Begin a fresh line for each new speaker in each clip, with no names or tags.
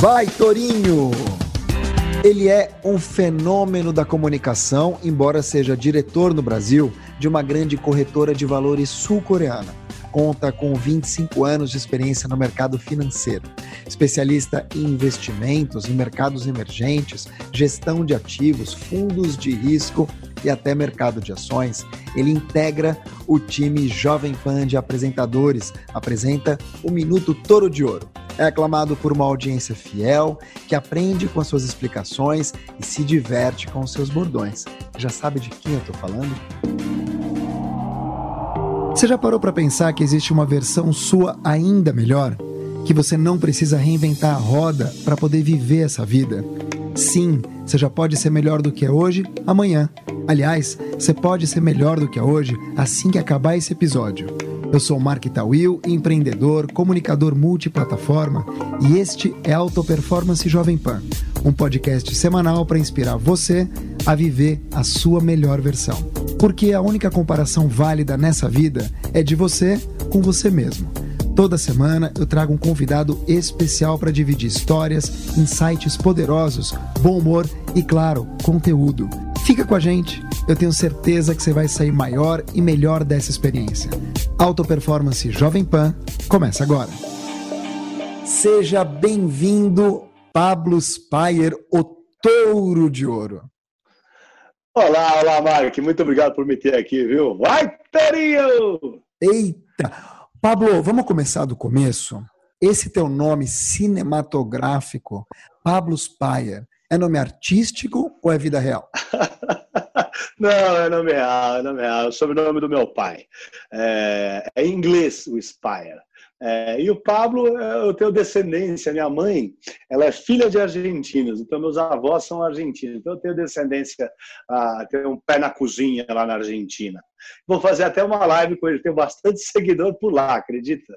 Vai, Torinho! Ele é um fenômeno da comunicação, embora seja diretor no Brasil de uma grande corretora de valores sul-coreana conta com 25 anos de experiência no mercado financeiro. Especialista em investimentos, em mercados emergentes, gestão de ativos, fundos de risco e até mercado de ações, ele integra o time Jovem Pan de apresentadores, apresenta o Minuto Toro de Ouro. É aclamado por uma audiência fiel, que aprende com as suas explicações e se diverte com os seus bordões. Já sabe de quem eu estou falando? Você já parou para pensar que existe uma versão sua ainda melhor? Que você não precisa reinventar a roda para poder viver essa vida? Sim, você já pode ser melhor do que é hoje, amanhã. Aliás, você pode ser melhor do que é hoje assim que acabar esse episódio. Eu sou Mark Tawil, empreendedor, comunicador multiplataforma e este é Auto Performance Jovem Pan, um podcast semanal para inspirar você a viver a sua melhor versão. Porque a única comparação válida nessa vida é de você com você mesmo. Toda semana eu trago um convidado especial para dividir histórias, insights poderosos, bom humor e, claro, conteúdo. Fica com a gente, eu tenho certeza que você vai sair maior e melhor dessa experiência. Auto Performance Jovem Pan começa agora. Seja bem-vindo, Pablo Spayer, o Touro de Ouro.
Olá, olá, Mark. Muito obrigado por me ter aqui, viu? Vai, Terinho!
Eita! Pablo, vamos começar do começo? Esse teu nome cinematográfico, Pablo Spayer, é nome artístico ou é vida real?
Não, é nome real, é nome real. É o sobrenome do meu pai. É, é em inglês o Spire. É, e o Pablo, eu tenho descendência, minha mãe, ela é filha de argentinos, então meus avós são argentinos, então eu tenho descendência, ah, tenho um pé na cozinha lá na Argentina. Vou fazer até uma live com ele, tenho bastante seguidor por lá, acredita?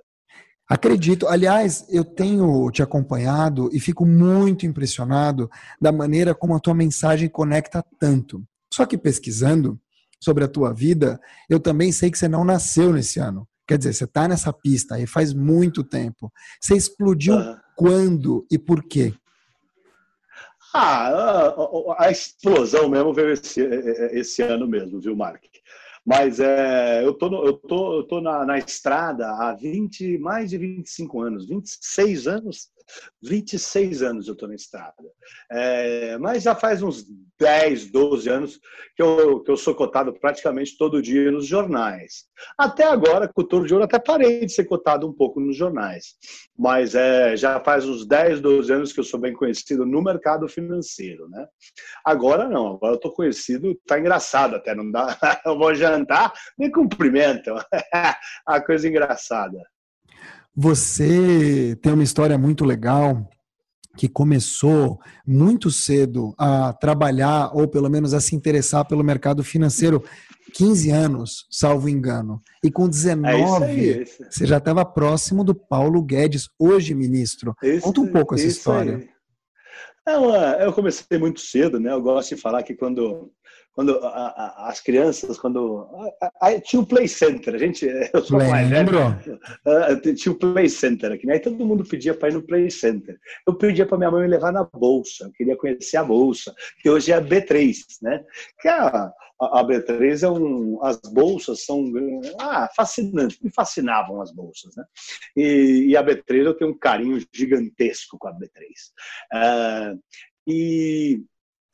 Acredito. Aliás, eu tenho te acompanhado e fico muito impressionado da maneira como a tua mensagem conecta tanto. Só que pesquisando sobre a tua vida, eu também sei que você não nasceu nesse ano. Quer dizer, você está nessa pista aí faz muito tempo. Você explodiu uhum. quando e por quê?
Ah, a, a, explosão mesmo veio esse, esse ano mesmo, viu, Mark? Mas é, eu tô, eu tô, eu tô na, na estrada há 20, mais de 25 anos, 26 anos 26 anos eu estou na estrada. É, mas já faz uns 10, 12 anos que eu, que eu sou cotado praticamente todo dia nos jornais. Até agora, com o Touro de Ouro, até parei de ser cotado um pouco nos jornais. Mas é, já faz uns 10, 12 anos que eu sou bem conhecido no mercado financeiro. Né? Agora não, agora eu estou conhecido, está engraçado até, não dá. Eu vou jantar, me cumprimentam. A coisa engraçada.
Você tem uma história muito legal que começou muito cedo a trabalhar, ou pelo menos a se interessar pelo mercado financeiro, 15 anos, salvo engano. E com 19, é aí, você já estava próximo do Paulo Guedes, hoje ministro. Conta um pouco essa história.
Não, é, eu comecei muito cedo, né? Eu gosto de falar que quando quando a, a, as crianças, quando a, tinha o Play Center, a gente, eu sou mais uh, tinha o Play Center aqui, né? Aí todo mundo pedia para ir no Play Center. Eu pedia para minha mãe me levar na bolsa, eu queria conhecer a bolsa, que hoje é a B3, né? Que a, a B3 é um, as bolsas são ah, fascinantes, me fascinavam as bolsas, né? E, e a B3 eu tenho um carinho gigantesco com a B3. Uh, e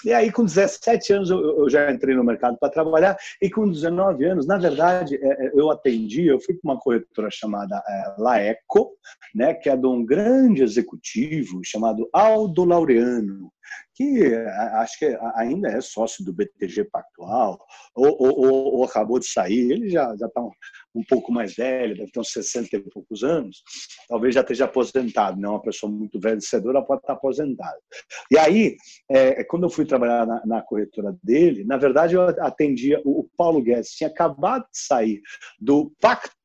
e aí, com 17 anos, eu, já entrei no mercado para trabalhar. E com 19 anos, na verdade, é, é, eu atendi, eu fui para uma corretora chamada é, Laeco, né, que é de um grande executivo chamado Aldo Laureano. Que acho que ainda é sócio do BTG Pactual, ou, ou, ou acabou de sair, ele já está um, um, pouco mais velho, deve ter uns 60 e poucos anos, talvez já esteja aposentado, não é uma pessoa muito vencedora, pode estar aposentado. E aí, é, quando eu fui trabalhar na, na, corretora dele, na verdade eu atendia, o, o Paulo Guedes tinha acabado de sair do Pactual,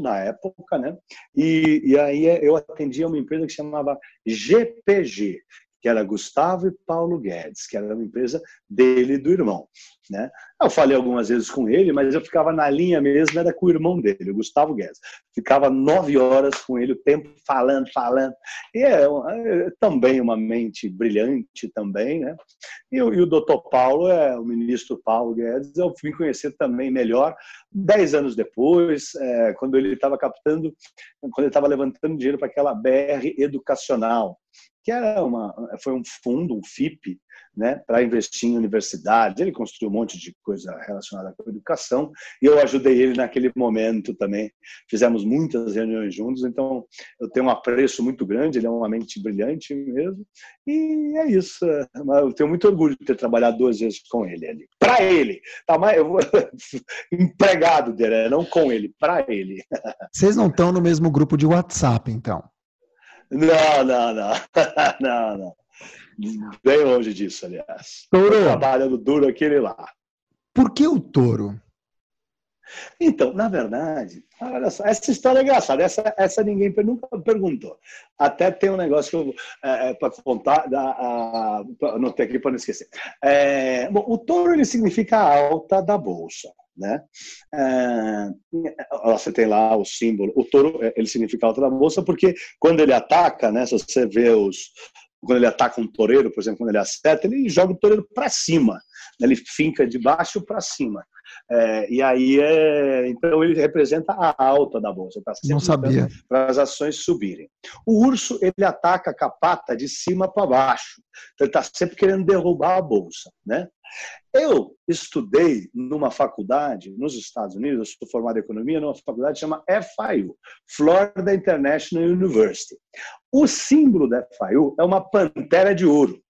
na época, né? E, e aí eu atendia uma empresa que chamava GPG, que era Gustavo e Paulo Guedes, que era uma empresa dele e do irmão. Né? Eu falei algumas vezes com ele, mas eu ficava na linha mesmo, era com o irmão dele, o Gustavo Guedes. Ficava nove horas com ele, o tempo falando, falando. E é, é também uma mente brilhante também, né? E, e, o doutor Paulo, é o ministro Paulo Guedes, eu fui conhecer também melhor dez anos depois, é, quando ele estava captando, quando ele estava levantando dinheiro para aquela BR educacional, que era uma, foi um fundo, um FIP, né, para investir em universidade. Ele construiu um monte de coisa relacionada com a educação e eu ajudei ele naquele momento também. Fizemos muitas reuniões juntos, então eu tenho um apreço muito grande. Ele é uma mente brilhante mesmo e é isso. Eu tenho muito orgulho de ter trabalhado duas vezes com ele ali. Para ele, tá? Mas eu empregado dele, não com ele, para ele.
Vocês não estão no mesmo grupo de WhatsApp, então?
Não, não, não, não, não. Bem longe disso, aliás. Touro. Trabalhando duro aquele lá.
Por que o touro?
Então, na verdade, olha só, essa história é engraçada, essa, essa ninguém nunca perguntou. Até tem um negócio que eu é, é para contar, anotei aqui para não esquecer. É, bom, o touro ele significa a alta da bolsa. Né? É, você tem lá o símbolo, o touro ele significa alta da bolsa porque quando ele ataca, né, se você vê os, quando ele ataca um toureiro, por exemplo, quando ele acerta, ele joga o toureiro para cima, né? ele finca de baixo para cima. É, e aí, é, então, ele representa a alta da bolsa. Tá
Não sabia.
Para as ações subirem. O urso, ele ataca a capata de cima para baixo. Então, ele está sempre querendo derrubar a bolsa. Né? Eu estudei numa faculdade nos Estados Unidos, eu sou formado em economia, numa faculdade que chama FIU, Florida International University. O símbolo da FIU é uma pantera de ouro.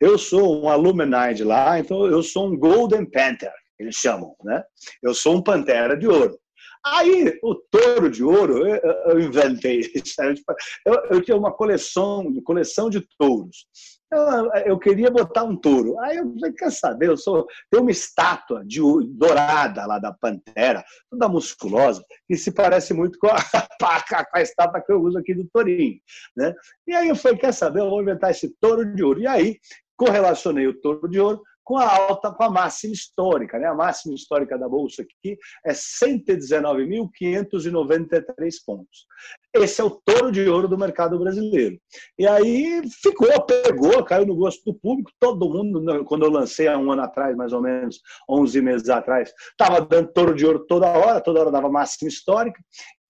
Eu sou um alumni de lá, então eu sou um Golden Panther, eles chamam, né? Eu sou um pantera de ouro. Aí, o touro de ouro, eu, eu inventei isso. Eu, eu, tinha uma coleção, coleção de touros. Eu, eu, queria botar um touro. Aí eu falei, quer saber? Eu sou, tem uma estátua de, dourada lá da Pantera, toda musculosa, que se parece muito com a, com a estátua que eu uso aqui do Tourinho. Né? E aí eu falei, quer saber? Eu vou inventar esse touro de ouro. E aí correlacionei o touro de ouro com a alta, com a máxima histórica. Né? A máxima histórica da Bolsa aqui é 119.593 pontos. Esse é o touro de ouro do mercado brasileiro. E aí ficou, pegou, caiu no gosto do público. Todo mundo, né, quando eu lancei há um ano atrás, mais ou menos, 11 meses atrás, estava dando touro de ouro toda hora, toda hora dava máxima histórica.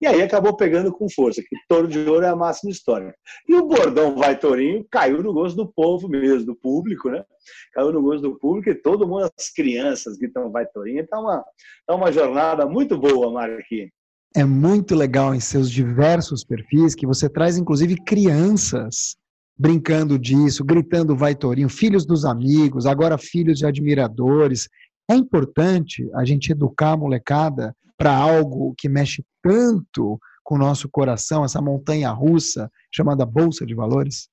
E aí acabou pegando com força, que touro de ouro é a máxima história. E o bordão vai tourinho caiu no gosto do povo mesmo, do público, né? Caiu no gosto do público e todo mundo, as crianças que estão vai tourinho. Então, uma, tá uma jornada muito boa, Marquinhos.
É muito legal em seus diversos perfis que você traz, inclusive, crianças brincando disso, gritando vai tourinho, filhos dos amigos, agora filhos de admiradores. É importante a gente educar a molecada para algo que mexe tanto com o nosso coração, essa montanha russa chamada Bolsa de Valores?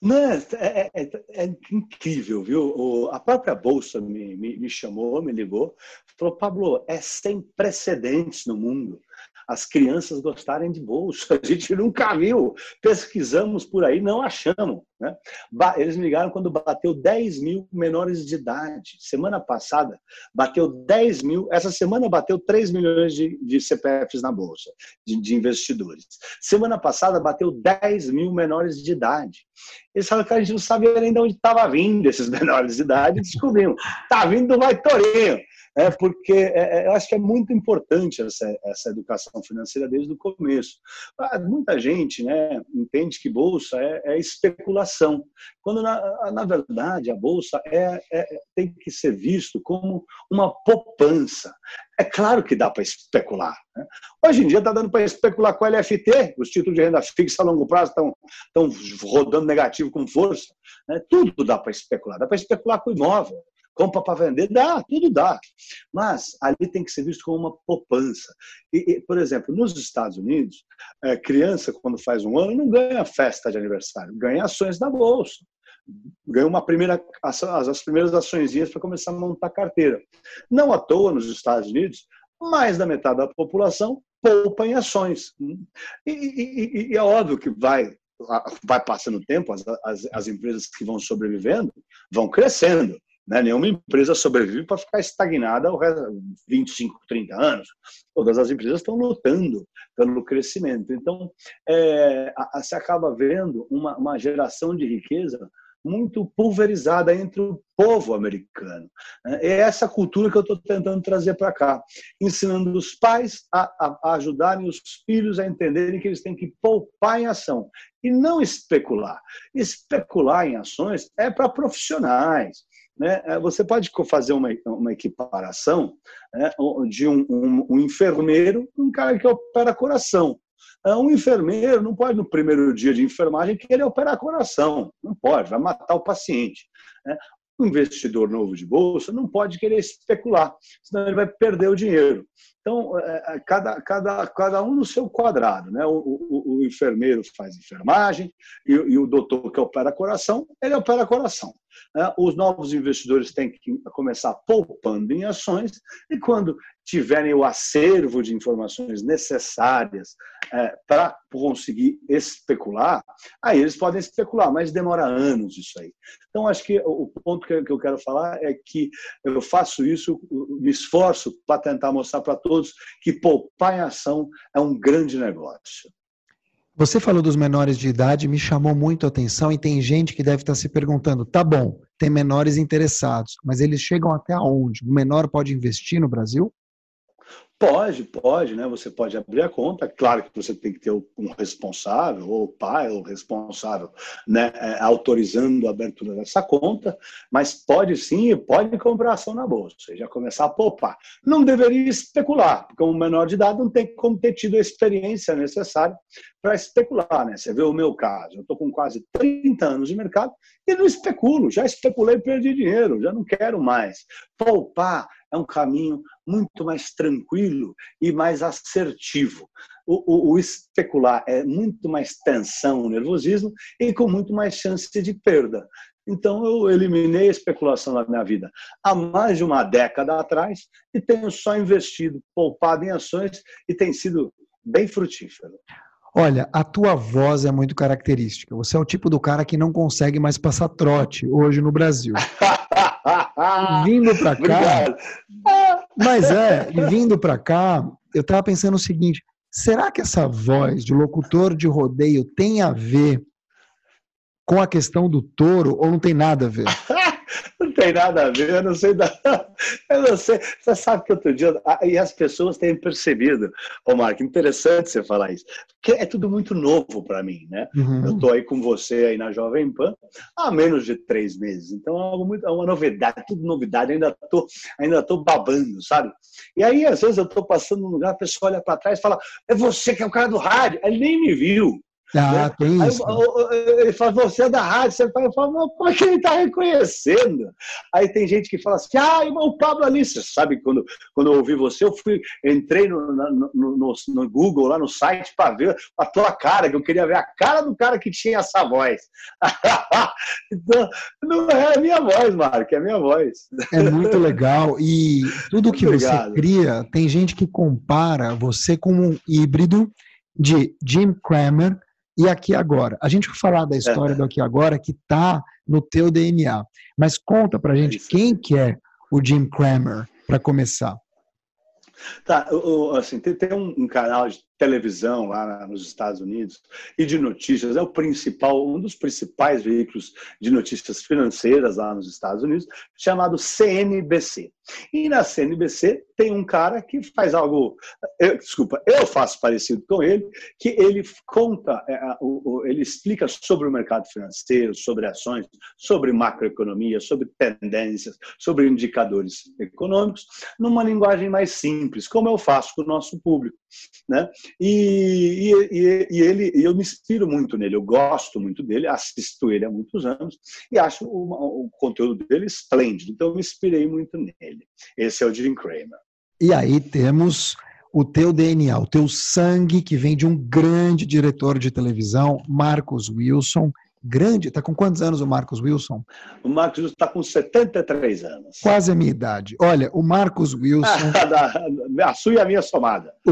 Mas é, é, é, é incrível, viu? A própria Bolsa me, me, me chamou, me ligou, falou: Pablo, é sem precedentes no mundo as crianças gostarem de bolsa. A gente nunca viu. Pesquisamos por aí, não achamos. Né? Eles me ligaram quando bateu 10 mil menores de idade. Semana passada bateu 10 mil. Essa semana bateu 3 milhões de, de CPFs na bolsa, de, de, investidores. Semana passada bateu 10 mil menores de idade. Eles falaram que a gente não sabia nem de onde estava vindo esses menores de idade. Descobrimos. Está vindo do Vai Torinho é porque é, é, eu acho que é muito importante essa, essa educação financeira desde o começo. Ah, muita gente né, entende que bolsa é, é especulação, quando na, na, verdade a bolsa é, é, tem que ser visto como uma poupança. É claro que dá para especular. Né? Hoje em dia está dando para especular com o LFT, os títulos de renda fixa a longo prazo estão, rodando negativo com força. Né? Tudo dá para especular. Dá para especular com imóvel. Compra para vender? Dá, tudo dá. Mas ali tem que ser visto como uma poupança. E, e por exemplo, nos Estados Unidos, é, criança, quando faz um ano, não ganha festa de aniversário, ganha ações da Bolsa ganhou uma primeira as, as primeiras ações para começar a montar carteira. Não à toa nos Estados Unidos, mais da metade da população poupa em ações. E, e, e é óbvio que vai vai passando o tempo, as, as, as, empresas que vão sobrevivendo vão crescendo. Né? Nenhuma empresa sobrevive para ficar estagnada ao 25, 30 anos. Todas as empresas estão lutando pelo crescimento. Então, é, a, a, se acaba vendo uma, uma geração de riqueza muito pulverizada entre o povo americano. É essa cultura que eu estou tentando trazer para cá, ensinando os pais a, a, ajudarem os filhos a entenderem que eles têm que poupar em ação e não especular. Especular em ações é para profissionais. Né? É, você pode fazer uma, uma equiparação né, de um, um, um enfermeiro, um cara que opera coração. É, um enfermeiro não pode, no primeiro dia de enfermagem, querer operar coração. Não pode, vai matar o paciente. Né? Um investidor novo de bolsa não pode querer especular, senão ele vai perder o dinheiro. Então, é, é, cada, cada, cada um no seu quadrado. Né? O, o, o enfermeiro faz enfermagem e, e, o doutor que opera coração, ele opera coração. Né? Os novos investidores têm que começar poupando em ações e quando tiverem o acervo de informações necessárias é, para conseguir especular, aí eles podem especular, mas demora anos isso aí. Então, acho que o ponto que eu quero falar é que eu faço isso, me esforço para tentar mostrar para todos que poupar em ação é um grande negócio.
Você falou dos menores de idade, me chamou muito a atenção e tem gente que deve estar se perguntando: tá bom, tem menores interessados, mas eles chegam até onde? O menor pode investir no Brasil?
Pode, pode, né? Você pode abrir a conta. Claro que você tem que ter um responsável, ou pai, ou responsável, né? É, autorizando a abertura dessa conta, mas pode sim, pode comprar ação na bolsa já começar a poupar. Não deveria especular, porque um menor de idade não tem como ter tido a experiência necessária para especular, né? Você vê o meu caso, eu estou com quase 30 anos de mercado e não especulo, já especulei e perdi dinheiro, já não quero mais. Poupar é um caminho muito mais tranquilo e mais assertivo. O, o, o, especular é muito mais tensão, nervosismo e com muito mais chance de perda. Então eu eliminei a especulação da minha vida há mais de uma década atrás e tenho só investido, poupado em ações e tem sido bem frutífero.
Olha, a tua voz é muito característica. Você é o tipo do cara que não consegue mais passar trote hoje no Brasil. vindo para cá. Mas é, e vindo para cá, eu estava pensando o seguinte: será que essa voz de locutor de rodeio tem a ver com a questão do touro ou não tem nada a ver?
não tem nada a ver, eu não sei. Da... Eu não sei. Você sabe que outro dia. E as pessoas têm percebido, ô Marco, interessante você falar isso. Porque é tudo muito novo para mim, né? Uhum. Eu estou aí com você aí na Jovem Pan há menos de três meses. Então é, algo muito, é uma novidade, tudo novidade. ainda tô, ainda tô babando, sabe? E aí, às vezes, eu estou passando num lugar, a pessoa olha para trás e fala: É você que é o cara do rádio. Ele nem me viu.
Ah, né? tem isso.
Aí, ele fala, você é da rádio, você fala, falo, como é que ele está reconhecendo? Aí tem gente que fala assim, ah, o Pablo ali, você sabe, quando, quando eu ouvi você, eu fui, entrei no, no, no, no Google, lá no site, para ver a tua cara, que eu queria ver a cara do cara que tinha essa voz. então, não é a minha voz, Marco, é a minha voz.
É muito legal, e tudo que você cria, tem gente que compara você com um híbrido de Jim Cramer e aqui agora. A gente vai falar da história é. do aqui agora que está no teu DNA. Mas conta pra gente quem que é o Jim Cramer para começar.
Tá, assim, tem, tem um, canal de televisão lá nos Estados Unidos e de notícias, é o principal, um dos principais veículos de notícias financeiras lá nos Estados Unidos, chamado CNBC. E na CNBC tem um cara que faz algo, eu, desculpa, eu faço parecido com ele, que ele conta, é, ele explica sobre o mercado financeiro, sobre ações, sobre macroeconomia, sobre tendências, sobre indicadores econômicos, numa linguagem mais simples, como eu faço com o nosso público. Né? E, e, e ele, eu me inspiro muito nele, eu gosto muito dele, assisto ele há muitos anos e acho o, o conteúdo dele esplêndido, então eu me inspirei muito nele. Esse é o Jim Cramer.
E aí temos o teu DNA, o teu sangue que vem de um grande diretor de televisão, Marcos Wilson. Grande, tá com quantos anos o Marcos Wilson?
O Marcos Wilson está com 73 anos.
Quase a minha idade. Olha, o Marcos Wilson.
a sua e a minha somada.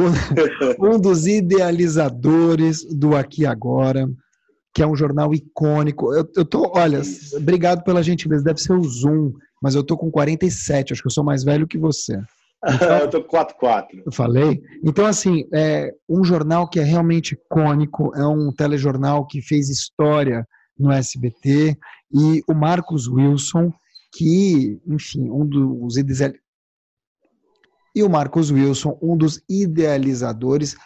um dos idealizadores do Aqui Agora, que é um jornal icônico. Eu, eu tô, olha, Isso. obrigado pela gentileza, deve ser o Zoom, mas eu tô com 47, acho que eu sou mais velho que você.
Então, eu tô 4-4.
Eu falei. Então, assim, é um jornal que é realmente icônico, é um telejornal que fez história no SBT, e o Marcos Wilson, que, enfim, um dos idealizadores. E o Marcos Wilson, um dos idealizadores,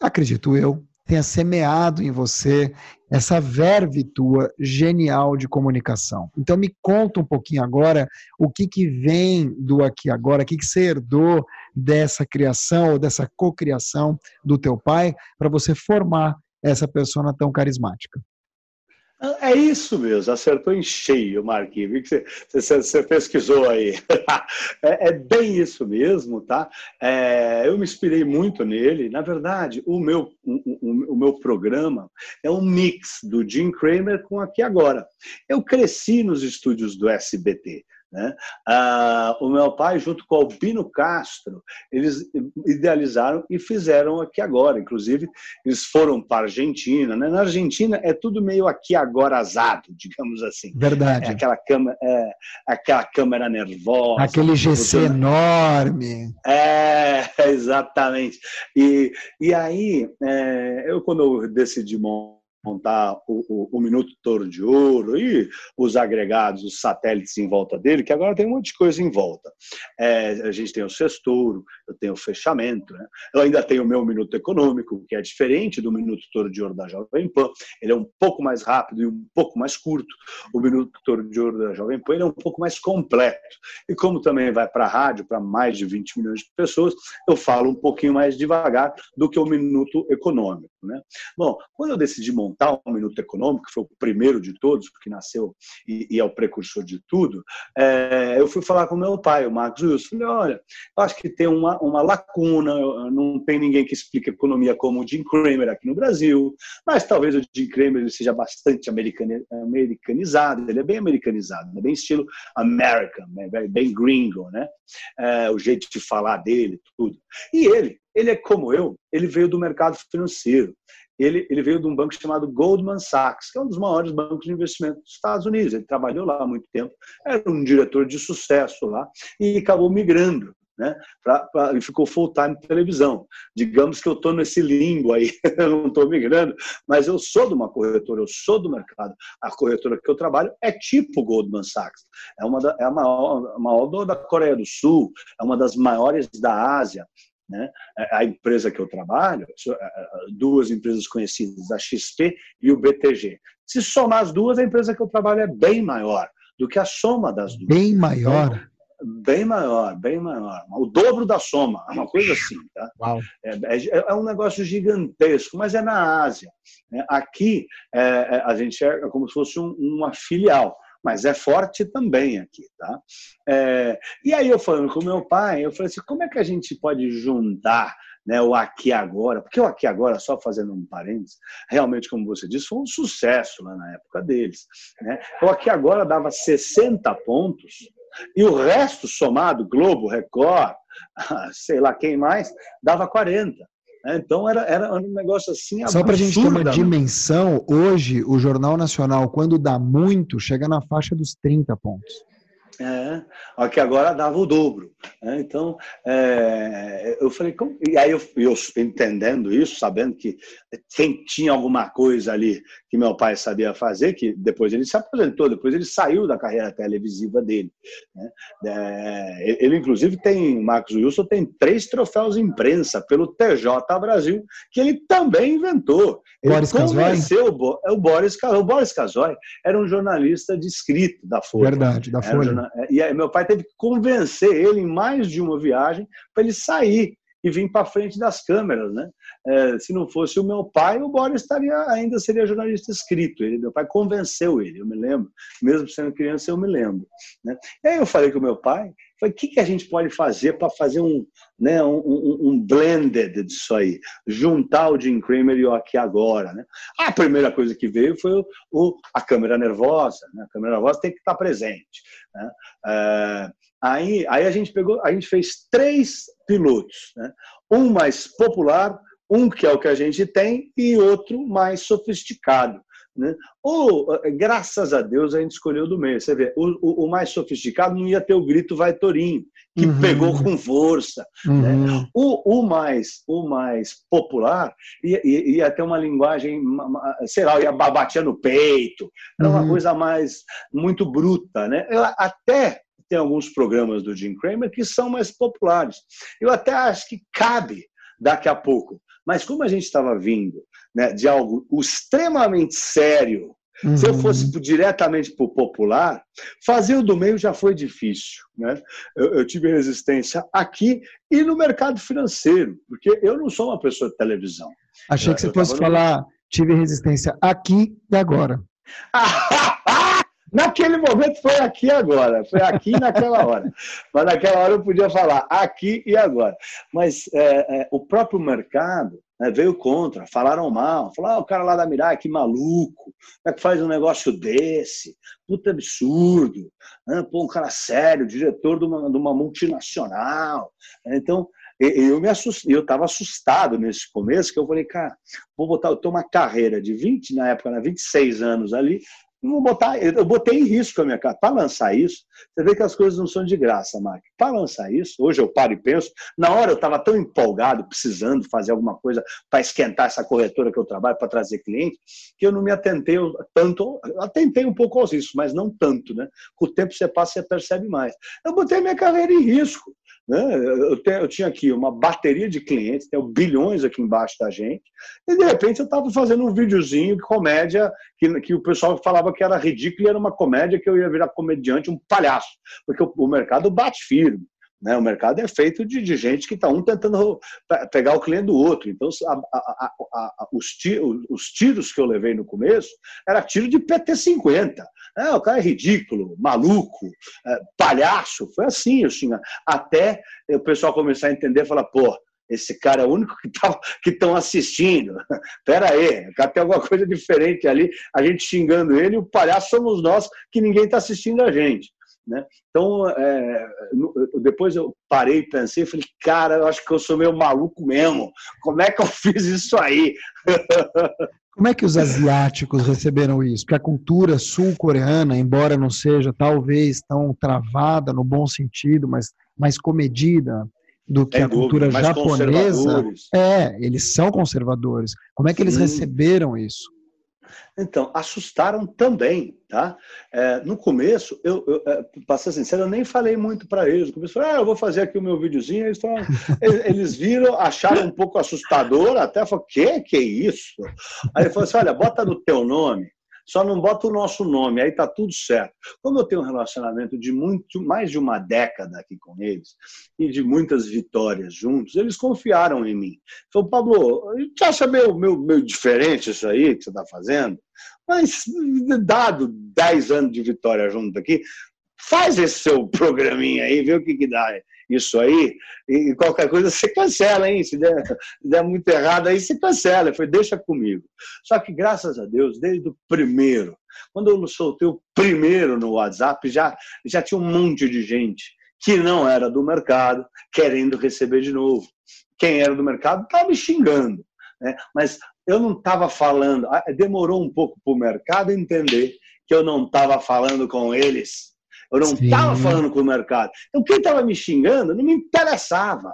acredito eu, tenha semeado em você essa verve tua genial de comunicação. Então me conta um pouquinho agora o que, que vem do aqui agora, o que, que você herdou dessa criação ou dessa cocriação do teu pai para você formar essa persona tão carismática.
É isso mesmo, acertou em cheio, Marquinhos. Você, você, pesquisou aí. É, é, bem isso mesmo, tá? É, eu me inspirei muito nele. Na verdade, o meu, o, o, meu programa é um mix do Jim Cramer com Aqui Agora. Eu cresci nos estúdios do SBT. Né? Ah, o meu pai, junto com o Albino Castro, eles idealizaram e fizeram aqui agora. Inclusive, eles foram para a Argentina. Né? Na Argentina é tudo meio aqui agora azado, digamos assim.
Verdade.
É aquela, câmera, é, aquela câmera nervosa.
Aquele GC enorme.
É, exatamente. E, e aí, é, eu quando eu decidi montar montar o, o, o, Minuto Touro de Ouro e os agregados, os satélites em volta dele, que agora tem um monte de coisa em volta. É, a gente tem o Sextouro, eu tenho o fechamento, né? eu ainda tenho o meu Minuto Econômico, que é diferente do Minuto Touro de Ouro da Jovem Pan, ele é um pouco mais rápido e um pouco mais curto. O Minuto Touro de Ouro da Jovem Pan ele é um pouco mais completo. E como também vai para a rádio, para mais de 20 milhões de pessoas, eu falo um pouquinho mais devagar do que o Minuto Econômico. Né? Bom, quando eu decidi montar o Minuto Econômico, que foi o primeiro de todos, porque nasceu e, e é o precursor de tudo, é, eu fui falar com meu pai, o Marcos Wilson. Falei, olha, acho que tem uma, uma lacuna, não tem ninguém que explique economia como o Jim Cramer aqui no Brasil, mas talvez o Jim Cramer seja bastante americanizado, ele é bem americanizado, é bem estilo American, né, bem gringo, né? É, o jeito de falar dele, tudo. E ele, ele é como eu, ele veio do mercado financeiro ele, ele veio de um banco chamado Goldman Sachs, que é um dos maiores bancos de investimento dos Estados Unidos. Ele trabalhou lá há muito tempo, era um diretor de sucesso lá e acabou migrando. Né, pra, pra, e ficou full time televisão. Digamos que eu estou nesse limbo aí, eu não estou migrando, mas eu sou de uma corretora, eu sou do mercado. A corretora que eu trabalho é tipo Goldman Sachs, é uma da, é a maior, a maior da Coreia do Sul, é uma das maiores da Ásia. Né? A empresa que eu trabalho, duas empresas conhecidas, a XP e o BTG. Se somar as duas, a empresa que eu trabalho é bem maior do que a soma das duas.
Bem maior?
Então, bem maior, bem maior. O dobro da soma, uma coisa assim. Tá?
Uau.
É, é, é um negócio gigantesco, mas é na Ásia. Né? Aqui, é, é a gente é como se fosse um, uma filial mas é forte também aqui, tá? É, e aí eu falando com meu pai, eu falei assim, como é que a gente pode juntar né, o aqui agora? Porque o aqui agora, só fazendo um parênteses, realmente, como você disse, foi um sucesso lá na época deles. Né? O aqui agora dava 60 pontos e o resto somado, Globo, Record, sei lá quem mais, dava 40. Né? Então era, era um negócio assim.
Só para a gente ter uma dimensão, hoje o Jornal Nacional, quando dá muito, chega na faixa dos 30 pontos.
É, que agora dava o dobro. Né? Então, é, eu falei, como? e aí eu, eu, entendendo isso, sabendo que quem tinha alguma coisa ali que meu pai sabia fazer, que depois ele se aposentou, depois ele saiu da carreira televisiva dele. Né? É, ele, inclusive, tem, Marcos Wilson tem três troféus imprensa pelo TJ Brasil, que ele também inventou. Ele
Boris convenceu
o, o Boris O Boris Casoy era um jornalista de escrito da Folha.
Verdade, da Folha.
E meu pai teve que convencer ele em mais de uma viagem para ele sair e vir para frente das câmeras, né? É, se não fosse o meu pai, o Boris estaria ainda seria jornalista escrito. Ele, meu pai convenceu ele, eu me lembro, mesmo sendo criança, eu me lembro. Né? E aí eu falei com o meu pai, falei, o que, que a gente pode fazer para fazer um, né, um, um, um, blended disso aí, juntar o Jim Cramer e o Aqui Agora. Né? A primeira coisa que veio foi o, o a câmera nervosa. Né? A câmera nervosa tem que estar presente. Né? É, Aí, aí a gente pegou, a gente fez três pilotos, né? um mais popular, um que é o que a gente tem e outro mais sofisticado. Né? Ou, eh, graças a Deus, a gente escolheu do meio. Você vê, o, o, mais sofisticado não ia ter o grito vai Torinho, que uhum. pegou com força. Né? Uhum. Né? O, o, mais, o mais popular ia, ia, ter uma linguagem, sei lá, ia bater no peito. Era uma uhum. coisa mais, muito bruta. Né? Eu, até tem alguns programas do Jim Cramer que são mais populares. Eu até acho que cabe daqui a pouco. Mas como a gente estava vindo né, de algo extremamente sério, uhum. se eu uhum. fosse diretamente para o popular, fazer o do meio já foi difícil. Né? Eu, eu, tive resistência aqui e no mercado financeiro, porque eu não sou uma pessoa de televisão.
Achei que você fosse no... falar, tive resistência aqui e agora.
Naquele momento foi aqui agora, foi aqui naquela hora. Mas naquela hora eu podia falar aqui e agora. Mas é, é, o próprio mercado né, veio contra, falaram mal, falaram, ah, o cara lá da Mirai, que maluco, como é que faz um negócio desse? Puta absurdo, né? Pô, um cara sério, diretor de uma, de uma multinacional. Então, eu me assustei, eu estava assustado nesse começo, que eu falei, cara, vou botar, eu tenho uma carreira de 20, na época, né, 26 anos ali, não botar, eu botei em risco a minha casa. Para lançar isso, você vê que as coisas não são de graça, Mark. Para lançar isso, hoje eu paro e penso. Na hora eu estava tão empolgado, precisando fazer alguma coisa para esquentar essa corretora que eu trabalho, para trazer cliente, que eu não me atentei tanto. Atentei um pouco aos riscos, mas não tanto, né? Com o tempo você passa, você percebe mais. Eu botei minha carreira em risco. Né? Eu, tenho, eu, tinha aqui uma bateria de clientes, tenho bilhões aqui embaixo da gente, e de repente eu estava fazendo um videozinho de comédia que, que o pessoal falava que era ridículo e era uma comédia que eu ia virar comediante, um palhaço, porque o, o mercado bate firme. Né? O mercado é feito de, de gente que está um tentando pegar o cliente do outro. Então, a, a, a, os, tiros, os, tiros, que eu levei no começo era tiro de PT-50. É, o cara é ridículo, maluco, é, palhaço. Foi assim, assim, até o pessoal começar a entender e falar, pô, esse cara é o único que tá, estão assistindo. Pera aí, tem alguma coisa diferente ali, a gente xingando ele, o palhaço somos nós, que ninguém está assistindo a gente. Né? Então, é, depois eu parei e pensei, falei, cara, eu acho que eu sou meio maluco mesmo. Como é que eu fiz isso aí?
Como é que os asiáticos receberam isso? Porque a cultura sul-coreana, embora não seja talvez tão travada no bom sentido, mas mais comedida do que é a cultura japonesa, é, eles são conservadores. Como é que eles Sim. receberam isso?
Então, assustaram também, tá? É, no começo, eu, eu é, para ser sincero, eu nem falei muito para eles. No começo, falei, ah, eu vou fazer aqui o meu videozinho. Eles, falaram, eles viram, acharam um pouco assustador, até falaram, que que é isso? Aí ele falou assim, olha, bota no teu nome só não bota o nosso nome, aí tá tudo certo. Como eu tenho um relacionamento de muito mais de uma década aqui com eles e de muitas vitórias juntos, eles confiaram em mim. Falou, Pablo, gente acha meio, meio, meio diferente isso aí que você está fazendo, mas dado 10 anos de vitória junto aqui, faz esse seu programinha aí, vê o que, que dá isso aí, e qualquer coisa você cancela, hein? Se der, se der muito errado aí, você cancela. Foi, deixa comigo. Só que, graças a Deus, desde o primeiro, quando eu soltei o primeiro no WhatsApp, já, já tinha um monte de gente que não era do mercado querendo receber de novo. Quem era do mercado estava me xingando. Né? Mas eu não estava falando, ah, demorou um pouco para o mercado entender que eu não estava falando com eles eu não estava falando com o mercado. Então, quem estava me xingando não me interessava.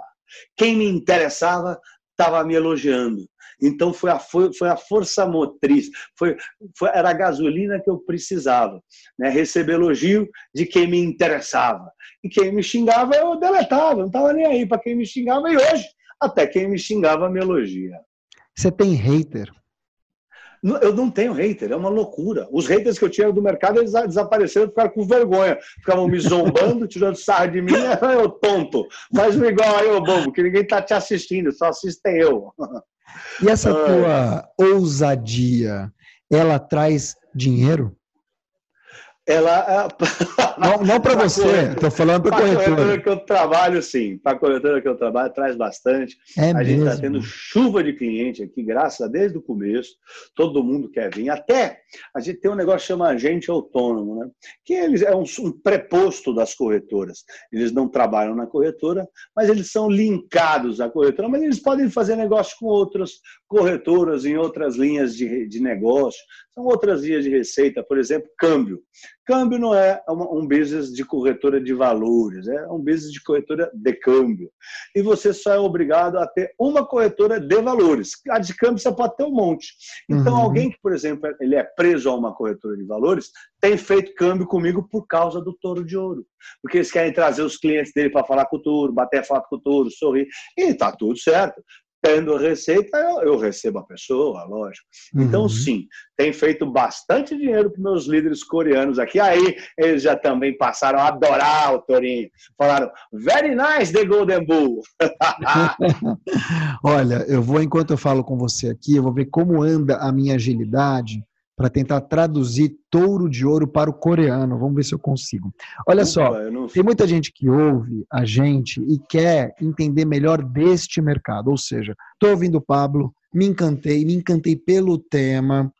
Quem me interessava estava me elogiando. Então foi a, foi, foi a força motriz, foi, foi, era a gasolina que eu precisava. Né? Receber elogio de quem me interessava. E quem me xingava eu deletava, não estava nem aí para quem me xingava. E hoje, até quem me xingava me elogia.
Você tem hater?
Eu não tenho hater, é uma loucura. Os haters que eu tinha do mercado, eles desapareceram, ficaram com vergonha. Ficavam me zombando, tirando sarro de mim, eu tonto. Faz igual aí, ô bobo, que ninguém tá te assistindo, só assistem eu.
E essa tua ousadia, ela traz dinheiro?
Ela.
Não, não para você, estou falando para a corretora. corretora
que eu trabalho, sim. Para a corretora que eu trabalho, traz bastante. É a tá mesmo? gente está tendo chuva de cliente aqui, graças a desde o começo. Todo mundo quer vir. Até a gente tem um negócio que chama agente autônomo, né? que eles, é um, um preposto das corretoras. Eles não trabalham na corretora, mas eles são linkados à corretora, mas eles podem fazer negócio com outras corretoras em outras linhas de, de negócio. São outras vias de receita, por exemplo, câmbio. Câmbio não é um business de corretora de valores, é um business de corretora de câmbio. E você só é obrigado a ter uma corretora de valores. A de câmbio você pode ter um monte. Então, uhum. alguém que, por exemplo, ele é preso a uma corretora de valores, tem feito câmbio comigo por causa do touro de ouro. Porque eles querem trazer os clientes dele para falar com o touro, bater foto com o touro, sorrir. E está tudo certo tendo receita, eu, eu, recebo a pessoa, lógico. Então, uhum. sim, tem feito bastante dinheiro para meus líderes coreanos aqui. Aí eles já também passaram a adorar o Torinho. Falaram, very nice, The Golden Bull.
Olha, eu vou, enquanto eu falo com você aqui, eu vou ver como anda a minha agilidade para tentar traduzir touro de ouro para o coreano. Vamos ver se eu consigo. Olha Opa, só, tem muita gente que ouve a gente e quer entender melhor deste mercado. Ou seja, estou ouvindo o Pablo, me encantei, me encantei pelo tema,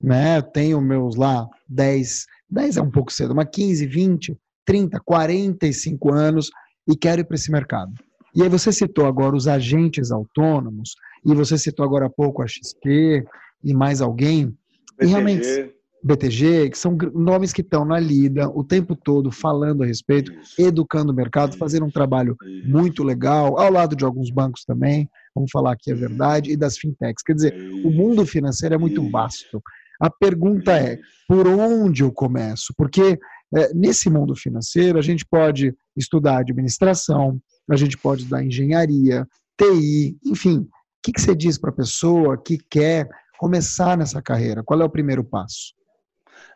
né? Tenho meus lá 10, 10 é um pouco cedo, mas 15, 20, 30, 45 anos e quero ir para esse mercado. E aí você citou agora os agentes autônomos, e você citou agora há pouco a XP e mais alguém. BTG. E realmente, BTG, que são nomes que estão na lida o tempo todo falando a respeito, Isso. educando o mercado, Isso. fazendo um trabalho Isso. muito legal, ao lado de alguns bancos também, vamos falar aqui a verdade, e das fintechs. Quer dizer, o mundo financeiro é muito vasto. A pergunta é, por onde eu começo? Porque é, nesse mundo financeiro a gente pode estudar administração, a gente pode estudar engenharia, TI, enfim. O que, que você diz para a pessoa que quer começar nessa carreira? Qual é o primeiro passo?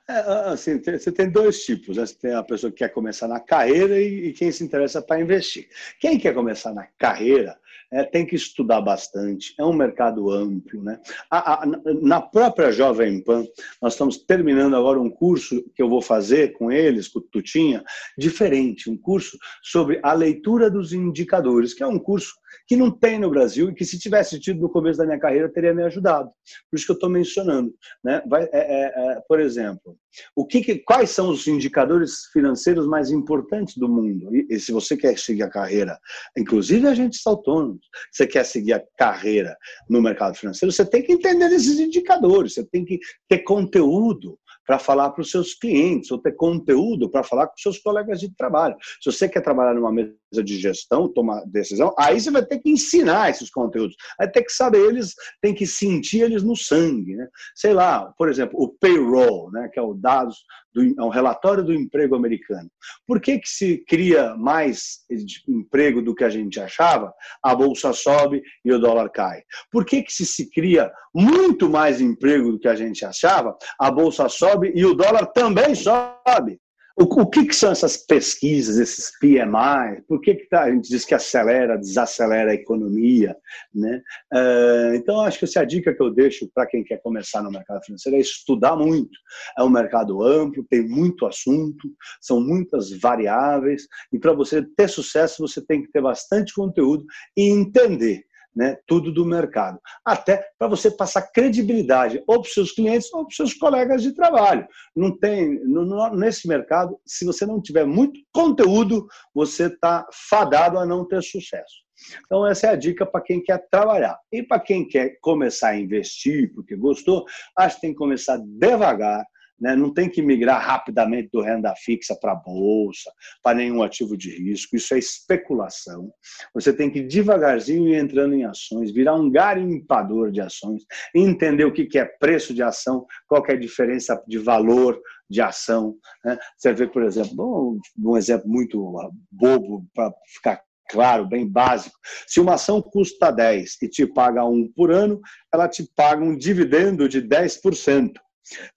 É, assim, você tem dois tipos. Né? Você tem a pessoa que quer começar na carreira e, quem se interessa para investir. Quem quer começar na carreira é, tem que estudar bastante. É um mercado amplo. Né? A, a, na própria Jovem Pan, nós estamos terminando agora um curso que eu vou fazer com eles, com o Tutinha, diferente. Um curso sobre a leitura dos indicadores, que é um curso que não tem no Brasil e que se tivesse tido no começo da minha carreira teria me ajudado. Por isso que eu estou mencionando. Né? Vai, é, é, é, por exemplo, o que, que, quais são os indicadores financeiros mais importantes do mundo? E, e, se você quer seguir a carreira, inclusive agentes autônomos, você quer seguir a carreira no mercado financeiro, você tem que entender esses indicadores, você tem que ter conteúdo para falar para os seus clientes, ou ter conteúdo para falar com os seus colegas de trabalho. Se você quer trabalhar numa mesa de gestão, tomar decisão, aí você vai ter que ensinar esses conteúdos. Vai ter que saber eles, tem que sentir eles no sangue. Né? Sei lá, por exemplo, o payroll, né, que é o dados do, é um relatório do emprego americano. Por que, que se cria mais emprego do que a gente achava? A bolsa sobe e o dólar cai. Por que, que se, se cria muito mais emprego do que a gente achava? A bolsa sobe sobe e o dólar também sobe. O, o que, que, são essas pesquisas, esses PMI? Por que, que tá, a gente diz que acelera, desacelera a economia? Né? Uh, então, acho que essa é a dica que eu deixo para quem quer começar no mercado financeiro é estudar muito. É um mercado amplo, tem muito assunto, são muitas variáveis, e para você ter sucesso, você tem que ter bastante conteúdo e entender né, tudo do mercado. Até para você passar credibilidade ou para os seus clientes ou para os seus colegas de trabalho. Não tem, no, nesse mercado, se você não tiver muito conteúdo, você está fadado a não ter sucesso. Então, essa é a dica para quem quer trabalhar. E para quem quer começar a investir, porque gostou, acho que tem que começar devagar, Né? Não tem que migrar rapidamente do renda fixa para a bolsa, para nenhum ativo de risco. Isso é especulação. Você tem que devagarzinho ir entrando em ações, virar um garimpador de ações, entender o que é preço de ação, qual é a diferença de valor de ação. Né? Você vê, por exemplo, um exemplo muito bobo para ficar claro, bem básico. Se uma ação custa 10 e te paga 1 por ano, ela te paga um dividendo de 10%.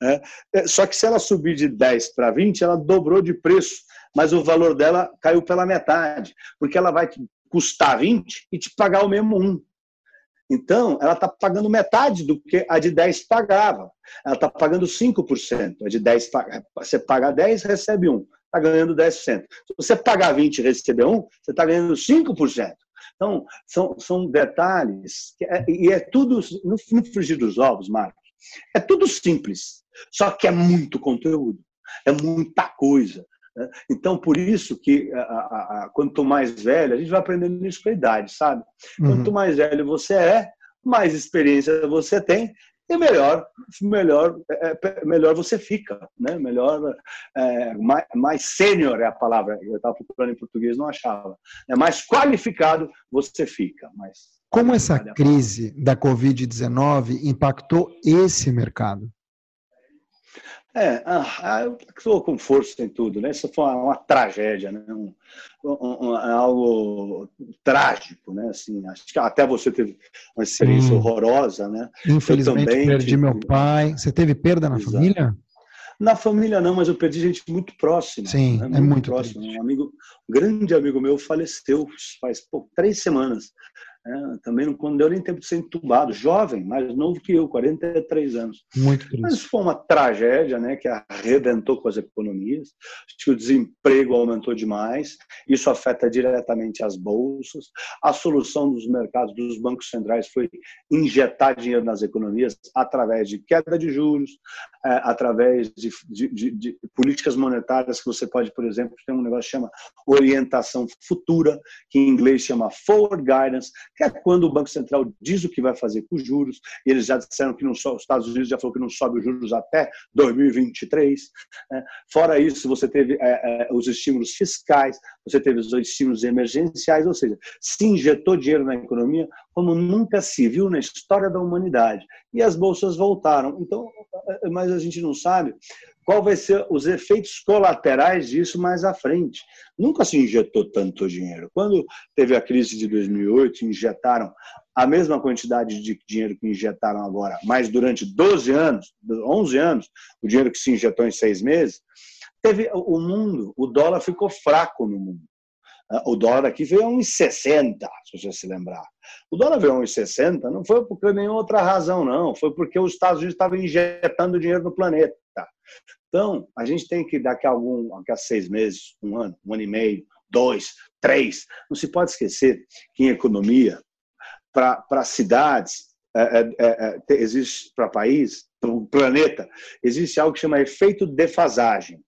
Né? É, só que se ela subir de 10 para 20, ela dobrou de preço, mas o valor dela caiu pela metade, porque ela vai custar 20 e te pagar o mesmo 1. Então, ela está pagando metade do que a de 10 pagava. Ela está pagando 5%. A de 10, você paga 10, recebe 1. Está ganhando 10%. Se você pagar 20 e receber 1, você está ganhando 5%. Então, são, são detalhes. É, e é tudo, no, no frigir dos ovos, Marcos, é tudo simples, só que é muito conteúdo, é muita coisa. Né? Então, por isso que a, a, a, quanto mais velho, a gente vai aprendendo isso com a idade, sabe? Uhum. Quanto mais velho você é, mais experiência você tem e melhor, melhor, é, é melhor você fica, né? Melhor, é, mais, mais sênior é a palavra. Eu estava procurando em português, não achava. É mais qualificado você fica. Mais
como essa crise da Covid-19 impactou esse mercado?
É, ah, ah, estou com força em tudo, né? Isso foi uma, uma tragédia, né? Um, um, um, é algo trágico, né? Assim, acho que até você teve uma experiência hum. horrorosa, né?
Infelizmente perdi tive... meu pai. Você teve perda na Exato. família?
Na família não, mas eu perdi gente muito próxima.
Sim, né? muito, é muito próximo.
Um amigo, um grande amigo meu faleceu faz pô, três semanas. É, também não deu nem tempo de ser entubado, jovem, mais novo que eu, 43 anos.
Muito triste.
Mas foi uma tragédia né, que arrebentou com as economias. Que o desemprego aumentou demais, isso afeta diretamente as bolsas. A solução dos mercados, dos bancos centrais, foi injetar dinheiro nas economias através de queda de juros, é, através de, de, de, de, políticas monetárias que você pode, por exemplo, tem um negócio que chama orientação futura, que em inglês chama forward guidance, que é quando o Banco Central diz o que vai fazer com os juros, e eles já disseram que não sobe, os Estados Unidos já falou que não sobe os juros até 2023. Né? Fora isso, você teve é, é, os estímulos fiscais, você teve os estímulos emergenciais, ou seja, se injetou dinheiro na economia como nunca se viu na história da humanidade. E as bolsas voltaram. Então, mas a gente não sabe qual vai ser os efeitos colaterais disso mais à frente. Nunca se injetou tanto dinheiro. Quando teve a crise de 2008, injetaram a mesma quantidade de dinheiro que injetaram agora, mas durante 12 anos, 11 anos, o dinheiro que se injetou em seis meses, teve o mundo, o dólar ficou fraco no mundo. O dólar aqui veio a 1,60, se você se lembrar. O dólar veio a 1,60 não foi por nenhuma outra razão, não. Foi porque os Estados Unidos estavam injetando dinheiro no planeta. Então, a gente tem que, daqui a, algum, daqui a seis meses, um ano, um ano e meio, dois, três, não se pode esquecer que em economia, para cidades, é, é, é, é existe para país, para o planeta, existe algo que chama efeito defasagem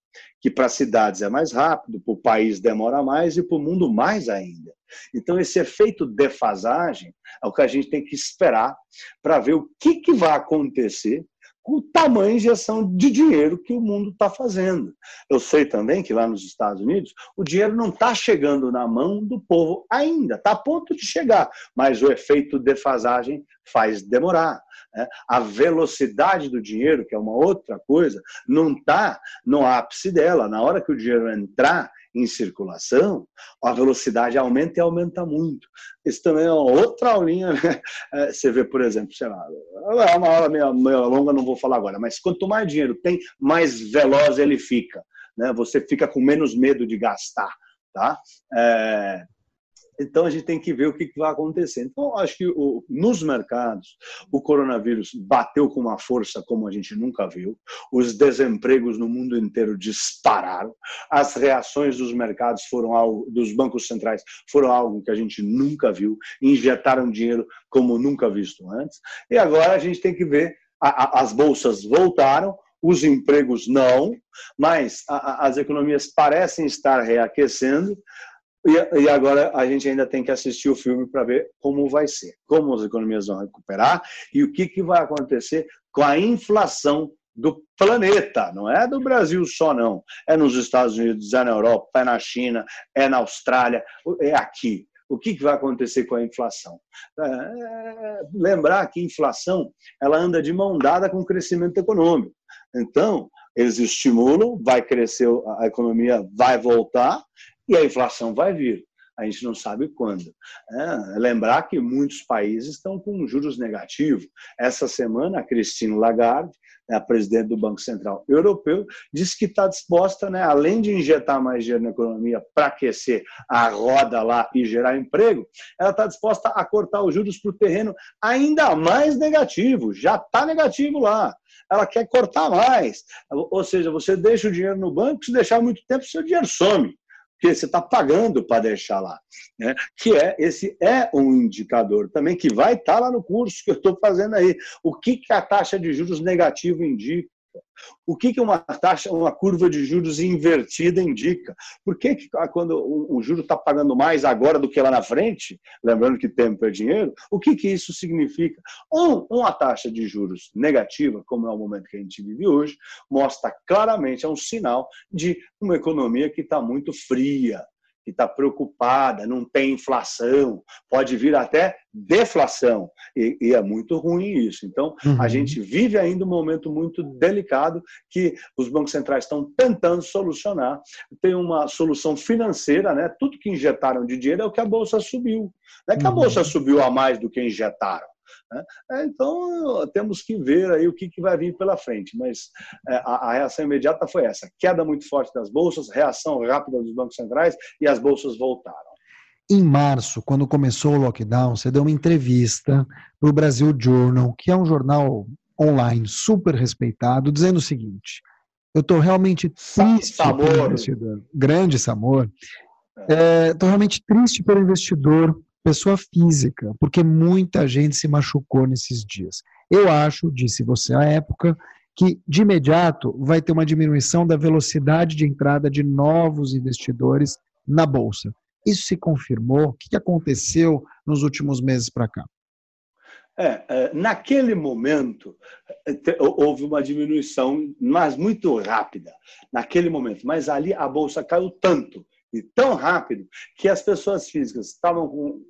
que para cidades é mais rápido, para o país demora mais e para o mundo mais ainda. Então, esse efeito defasagem é o que a gente tem que esperar para ver o que, que vai acontecer o tamanho injeção de dinheiro que o mundo está fazendo. Eu sei também que lá nos Estados Unidos o dinheiro não está chegando na mão do povo ainda, está a ponto de chegar, mas o efeito defasagem faz demorar. Né? A velocidade do dinheiro, que é uma outra coisa, não está no ápice dela. Na hora que o dinheiro entrar em circulação, a velocidade aumenta e aumenta muito. Isso também é outra aulinha. Né? É, você vê, por exemplo, sei lá, é uma aula meio, meio longa, não vou falar agora, mas quanto mais dinheiro tem, mais veloz ele fica. Né? Você fica com menos medo de gastar. Tá? É, então, a gente tem que ver o que vai acontecer. Então, acho que o, nos mercados, o coronavírus bateu com uma força como a gente nunca viu, os desempregos no mundo inteiro dispararam, as reações dos mercados foram algo, dos bancos centrais foram algo que a gente nunca viu, injetaram dinheiro como nunca visto antes, e agora a gente tem que ver, a, a, as bolsas voltaram, os empregos não, mas as economias parecem estar reaquecendo, e, agora a gente ainda tem que assistir o filme para ver como vai ser, como as economias vão recuperar e o que, que vai acontecer com a inflação do planeta, não é do Brasil só, não. É nos Estados Unidos, é na Europa, é na China, é na Austrália, é aqui. O que, vai acontecer com a inflação? É, lembrar que inflação ela anda de mão dada com o crescimento econômico. Então, eles estimulam, vai crescer, a economia vai voltar e a inflação vai vir a gente não sabe quando. É, lembrar que muitos países estão com juros negativos. Essa semana, a Christine Lagarde, né, a presidente do Banco Central Europeu, disse que está disposta, né, além de injetar mais dinheiro na economia para aquecer a roda lá e gerar emprego, ela está disposta a cortar os juros para o terreno ainda mais negativo. Já está negativo lá ela quer cortar mais. Ou seja, você deixa o dinheiro no banco, se deixar muito tempo, seu dinheiro some porque você está pagando para deixar lá. Né? Que é, esse é um indicador também que vai estar tá lá no curso que eu estou fazendo aí. O que, que a taxa de juros negativa indica? O que, que uma taxa, uma curva de juros invertida indica? Por que, que quando o, o juro está pagando mais agora do que lá na frente, lembrando que tempo é dinheiro, o que, que isso significa? Um, uma taxa de juros negativa, como é o momento que a gente vive hoje, mostra claramente, é um sinal de uma economia que está muito fria, que está preocupada, não tem inflação, pode vir até deflação, e, e é muito ruim isso. Então, uhum. a gente vive ainda um momento muito delicado que os bancos centrais estão tentando solucionar. Tem uma solução financeira, né? tudo que injetaram de dinheiro é o que a Bolsa subiu. Não é que a uhum. Bolsa subiu a mais do que injetaram. Né? É, então, temos que ver aí o que, que vai vir pela frente. Mas é, a, a, reação imediata foi essa: queda muito forte das bolsas, reação rápida dos bancos centrais e as bolsas voltaram.
Em março, quando começou o lockdown, você deu uma entrevista para o Brasil Journal, que é um jornal online super respeitado, dizendo o seguinte: eu estou realmente triste Samor. pelo investidor, grande Samor, estou é, realmente triste pelo investidor pessoa física, porque muita gente se machucou nesses dias. Eu acho, disse você à época, que de imediato vai ter uma diminuição da velocidade de entrada de novos investidores na bolsa. Isso se confirmou? O que aconteceu nos últimos meses para cá?
É, é, naquele momento é, houve uma diminuição, mas muito rápida, naquele momento. Mas ali a bolsa caiu tanto e tão rápido que as pessoas físicas estavam com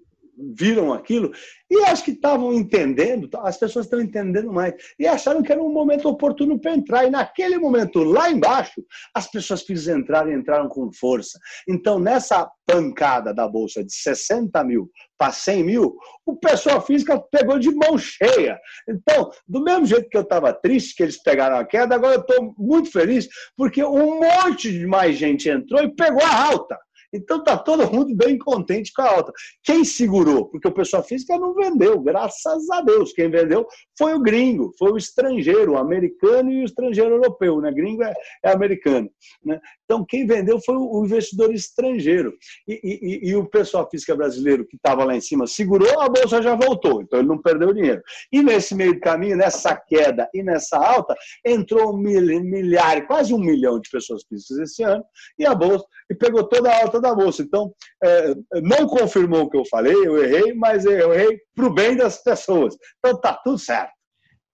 viram aquilo e acho que estavam entendendo, as pessoas estão entendendo mais, e acharam que era um momento oportuno para entrar. E naquele momento, lá embaixo, as pessoas quis entrar e entraram com força. Então, nessa pancada da Bolsa de 60 mil para 100 mil, o pessoal física pegou de mão cheia. Então, do mesmo jeito que eu estava triste que eles pegaram a queda, agora eu estou muito feliz, porque um monte de mais gente entrou e pegou a alta. Então está todo mundo bem contente com a alta. Quem segurou? Porque o pessoal física não vendeu, graças a Deus. Quem vendeu foi o gringo, foi o estrangeiro, o americano e o estrangeiro europeu. Né? Gringo é, é americano. Né? Então quem vendeu foi o investidor estrangeiro. E, e, e o pessoal física brasileiro que estava lá em cima segurou, a bolsa já voltou. Então ele não perdeu dinheiro. E nesse meio caminho, nessa queda e nessa alta, entrou um milhar, quase um milhão de pessoas físicas esse ano, e a bolsa, e pegou toda a alta da bolsa. Então, é, não confirmou o que eu falei, eu errei, mas eu errei para o bem das pessoas. Então, tá tudo certo.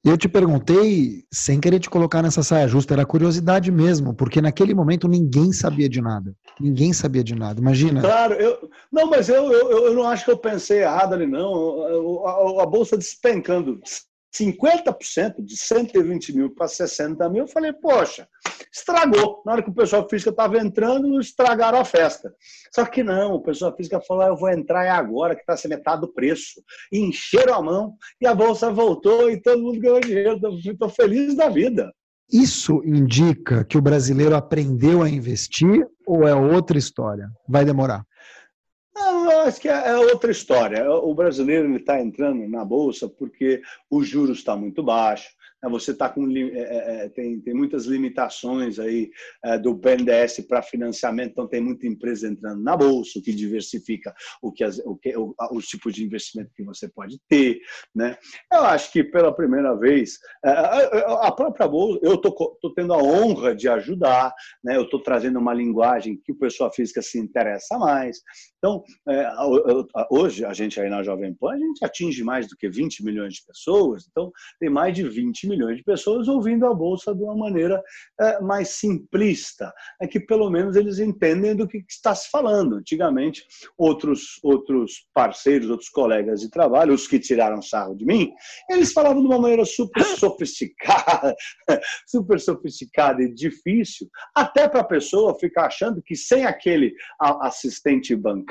Eu te perguntei, sem querer te colocar nessa saia justa, era curiosidade mesmo, porque naquele momento ninguém sabia de nada. Ninguém sabia de nada, imagina.
Claro, eu, não, mas eu, eu, eu não acho que eu pensei errado ali, não. A, a, a bolsa despencando 50% de 120 mil para 60 mil, eu falei, poxa, estragou. Na hora que o pessoal físico estava entrando, estragaram a festa. Só que não, o pessoal físico falou, eu vou entrar é agora, que está metade do preço. E encheram a mão, e a bolsa voltou, e todo mundo ganhou dinheiro. Estou feliz da vida.
Isso indica que o brasileiro aprendeu a investir ou é outra história? Vai demorar?
Eu acho que é, é outra história. O brasileiro está entrando na bolsa porque o juros está muito baixo, né? você está com é, é, é, tem, tem muitas limitações aí é, do BNDES para financiamento, então tem muita empresa entrando na bolsa, o que diversifica o que, o que o, os tipos de investimento que você pode ter, né? Eu acho que pela primeira vez é, a própria bolsa, eu tô, tô tendo a honra de ajudar, né? Eu estou trazendo uma linguagem que o pessoal física se interessa mais, Então, é, hoje, a gente aí na Jovem Pan, a gente atinge mais do que 20 milhões de pessoas, então tem mais de 20 milhões de pessoas ouvindo a Bolsa de uma maneira é, mais simplista, é que pelo menos eles entendem do que está se falando. Antigamente, outros, outros parceiros, outros colegas de trabalho, os que tiraram sarro de mim, eles falavam de uma maneira super sofisticada, super sofisticada e difícil, até para a pessoa ficar achando que sem aquele assistente bancário,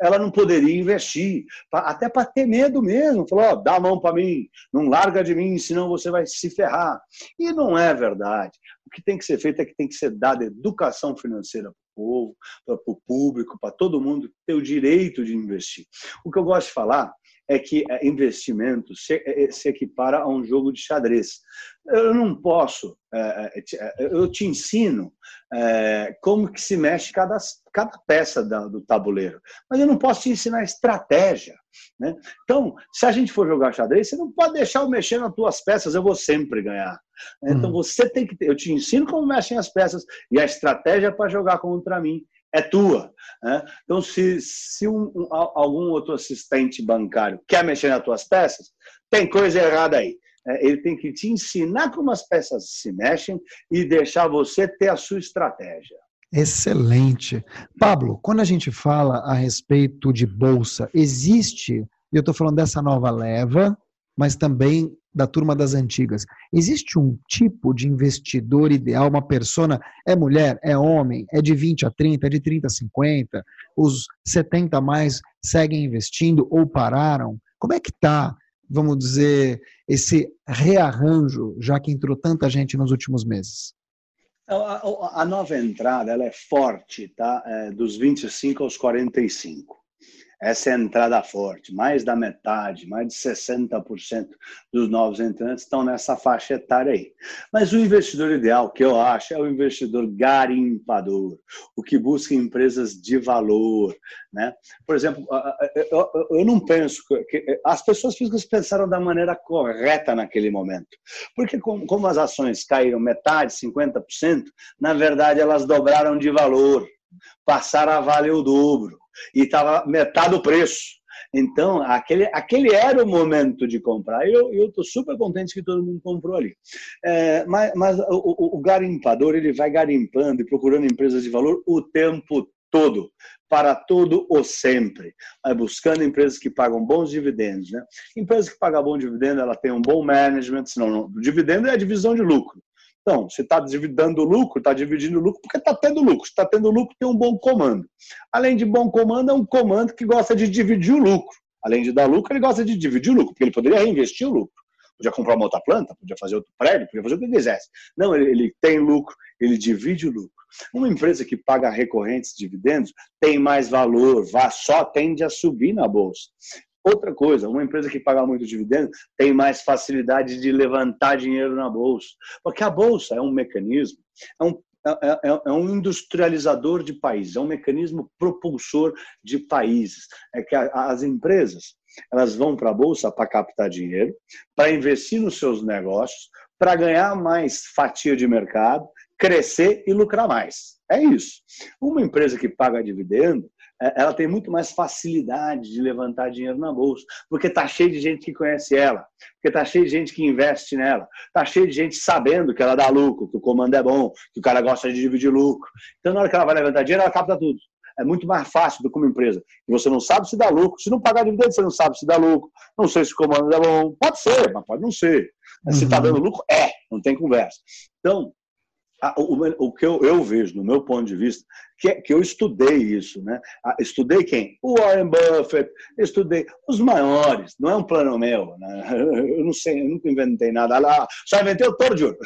ela não poderia investir, até para ter medo mesmo. Falou, oh, dá a mão para mim, não larga de mim, senão você vai se ferrar. E não é verdade. O que tem que ser feito é que tem que ser dada educação financeira para o povo, para o público, para todo mundo ter o direito de investir. O que eu gosto de falar é que é, investimento é, se equipara a um jogo de xadrez. Eu não posso, eu te ensino como que se mexe cada, cada peça do tabuleiro, mas eu não posso te ensinar estratégia. Né? Então, se a gente for jogar xadrez, você não pode deixar eu mexer nas tuas peças, eu vou sempre ganhar. Então, uhum. você tem que eu te ensino como mexem as peças e a estratégia para jogar contra mim é tua. Né? Então, se, se um, um, algum outro assistente bancário quer mexer nas tuas peças, tem coisa errada aí. É, ele tem que te ensinar como as peças se mexem e deixar você ter a sua estratégia.
Excelente. Pablo, quando a gente fala a respeito de bolsa, existe, e eu estou falando dessa nova leva, mas também da turma das antigas. Existe um tipo de investidor ideal, uma persona, é mulher, é homem, é de 20 a 30, é de 30 a 50, os 70 a mais seguem investindo ou pararam? Como é que está, vamos dizer, esse rearranjo, já que entrou tanta gente nos últimos meses?
A, a nova entrada ela é forte, tá? É dos 25 aos 45. Essa é a entrada forte. Mais da metade, mais de 60% dos novos entrantes estão nessa faixa etária aí. Mas o investidor ideal, que eu acho, é o investidor garimpador, o que busca empresas de valor. Né? Por exemplo, eu não penso que as pessoas físicas pensaram da maneira correta naquele momento. Porque como as ações caíram metade, 50%, na verdade elas dobraram de valor, passaram a valer o dobro e estava metade do preço. Então, aquele, aquele era o momento de comprar. Eu estou super contente que todo mundo comprou ali. É, mas mas o, o, garimpador ele vai garimpando e procurando empresas de valor o tempo todo, para todo o sempre. Vai buscando empresas que pagam bons dividendos. Né? Empresas que pagam bom dividendo, ela tem um bom management, senão o dividendo é a divisão de lucro. Então, você está dividindo lucro, está dividindo lucro porque está tendo lucro. Se está tendo lucro, tem um bom comando. Além de bom comando, é um comando que gosta de dividir o lucro. Além de dar lucro, ele gosta de dividir o lucro, porque ele poderia reinvestir o lucro. Podia comprar uma outra planta, podia fazer outro prédio, podia fazer o que quisesse. Não, ele, ele tem lucro, ele divide o lucro. Uma empresa que paga recorrentes dividendos tem mais valor, só tende a subir na bolsa. Outra coisa, uma empresa que paga muito dividendo tem mais facilidade de levantar dinheiro na bolsa, porque a bolsa é um mecanismo, é um, é, é, é um industrializador de países, é um mecanismo propulsor de países. É que a, as empresas elas vão para a bolsa para captar dinheiro, para investir nos seus negócios, para ganhar mais fatia de mercado, crescer e lucrar mais. É isso. Uma empresa que paga dividendo, é, ela tem muito mais facilidade de levantar dinheiro na bolsa, porque está cheio de gente que conhece ela, porque está cheio de gente que investe nela, está cheio de gente sabendo que ela dá lucro, que o comando é bom, que o cara gosta de dividir lucro. Então, na hora que ela vai levantar dinheiro, ela capta tudo. É muito mais fácil do que uma empresa. Você não sabe se dá lucro. Se não pagar dividendo, você não sabe se dá lucro. Não sei se o comando é bom. Pode ser, mas pode não ser. Se está uhum. dando lucro, é. Não tem conversa. Então, o, que eu, eu, vejo, no meu ponto de vista, que, é, que eu estudei isso, né? Estudei quem? O Warren Buffett, estudei os maiores, não é um plano meu, né? Eu não sei, eu nunca inventei nada lá, só inventei o Toro de Ouro.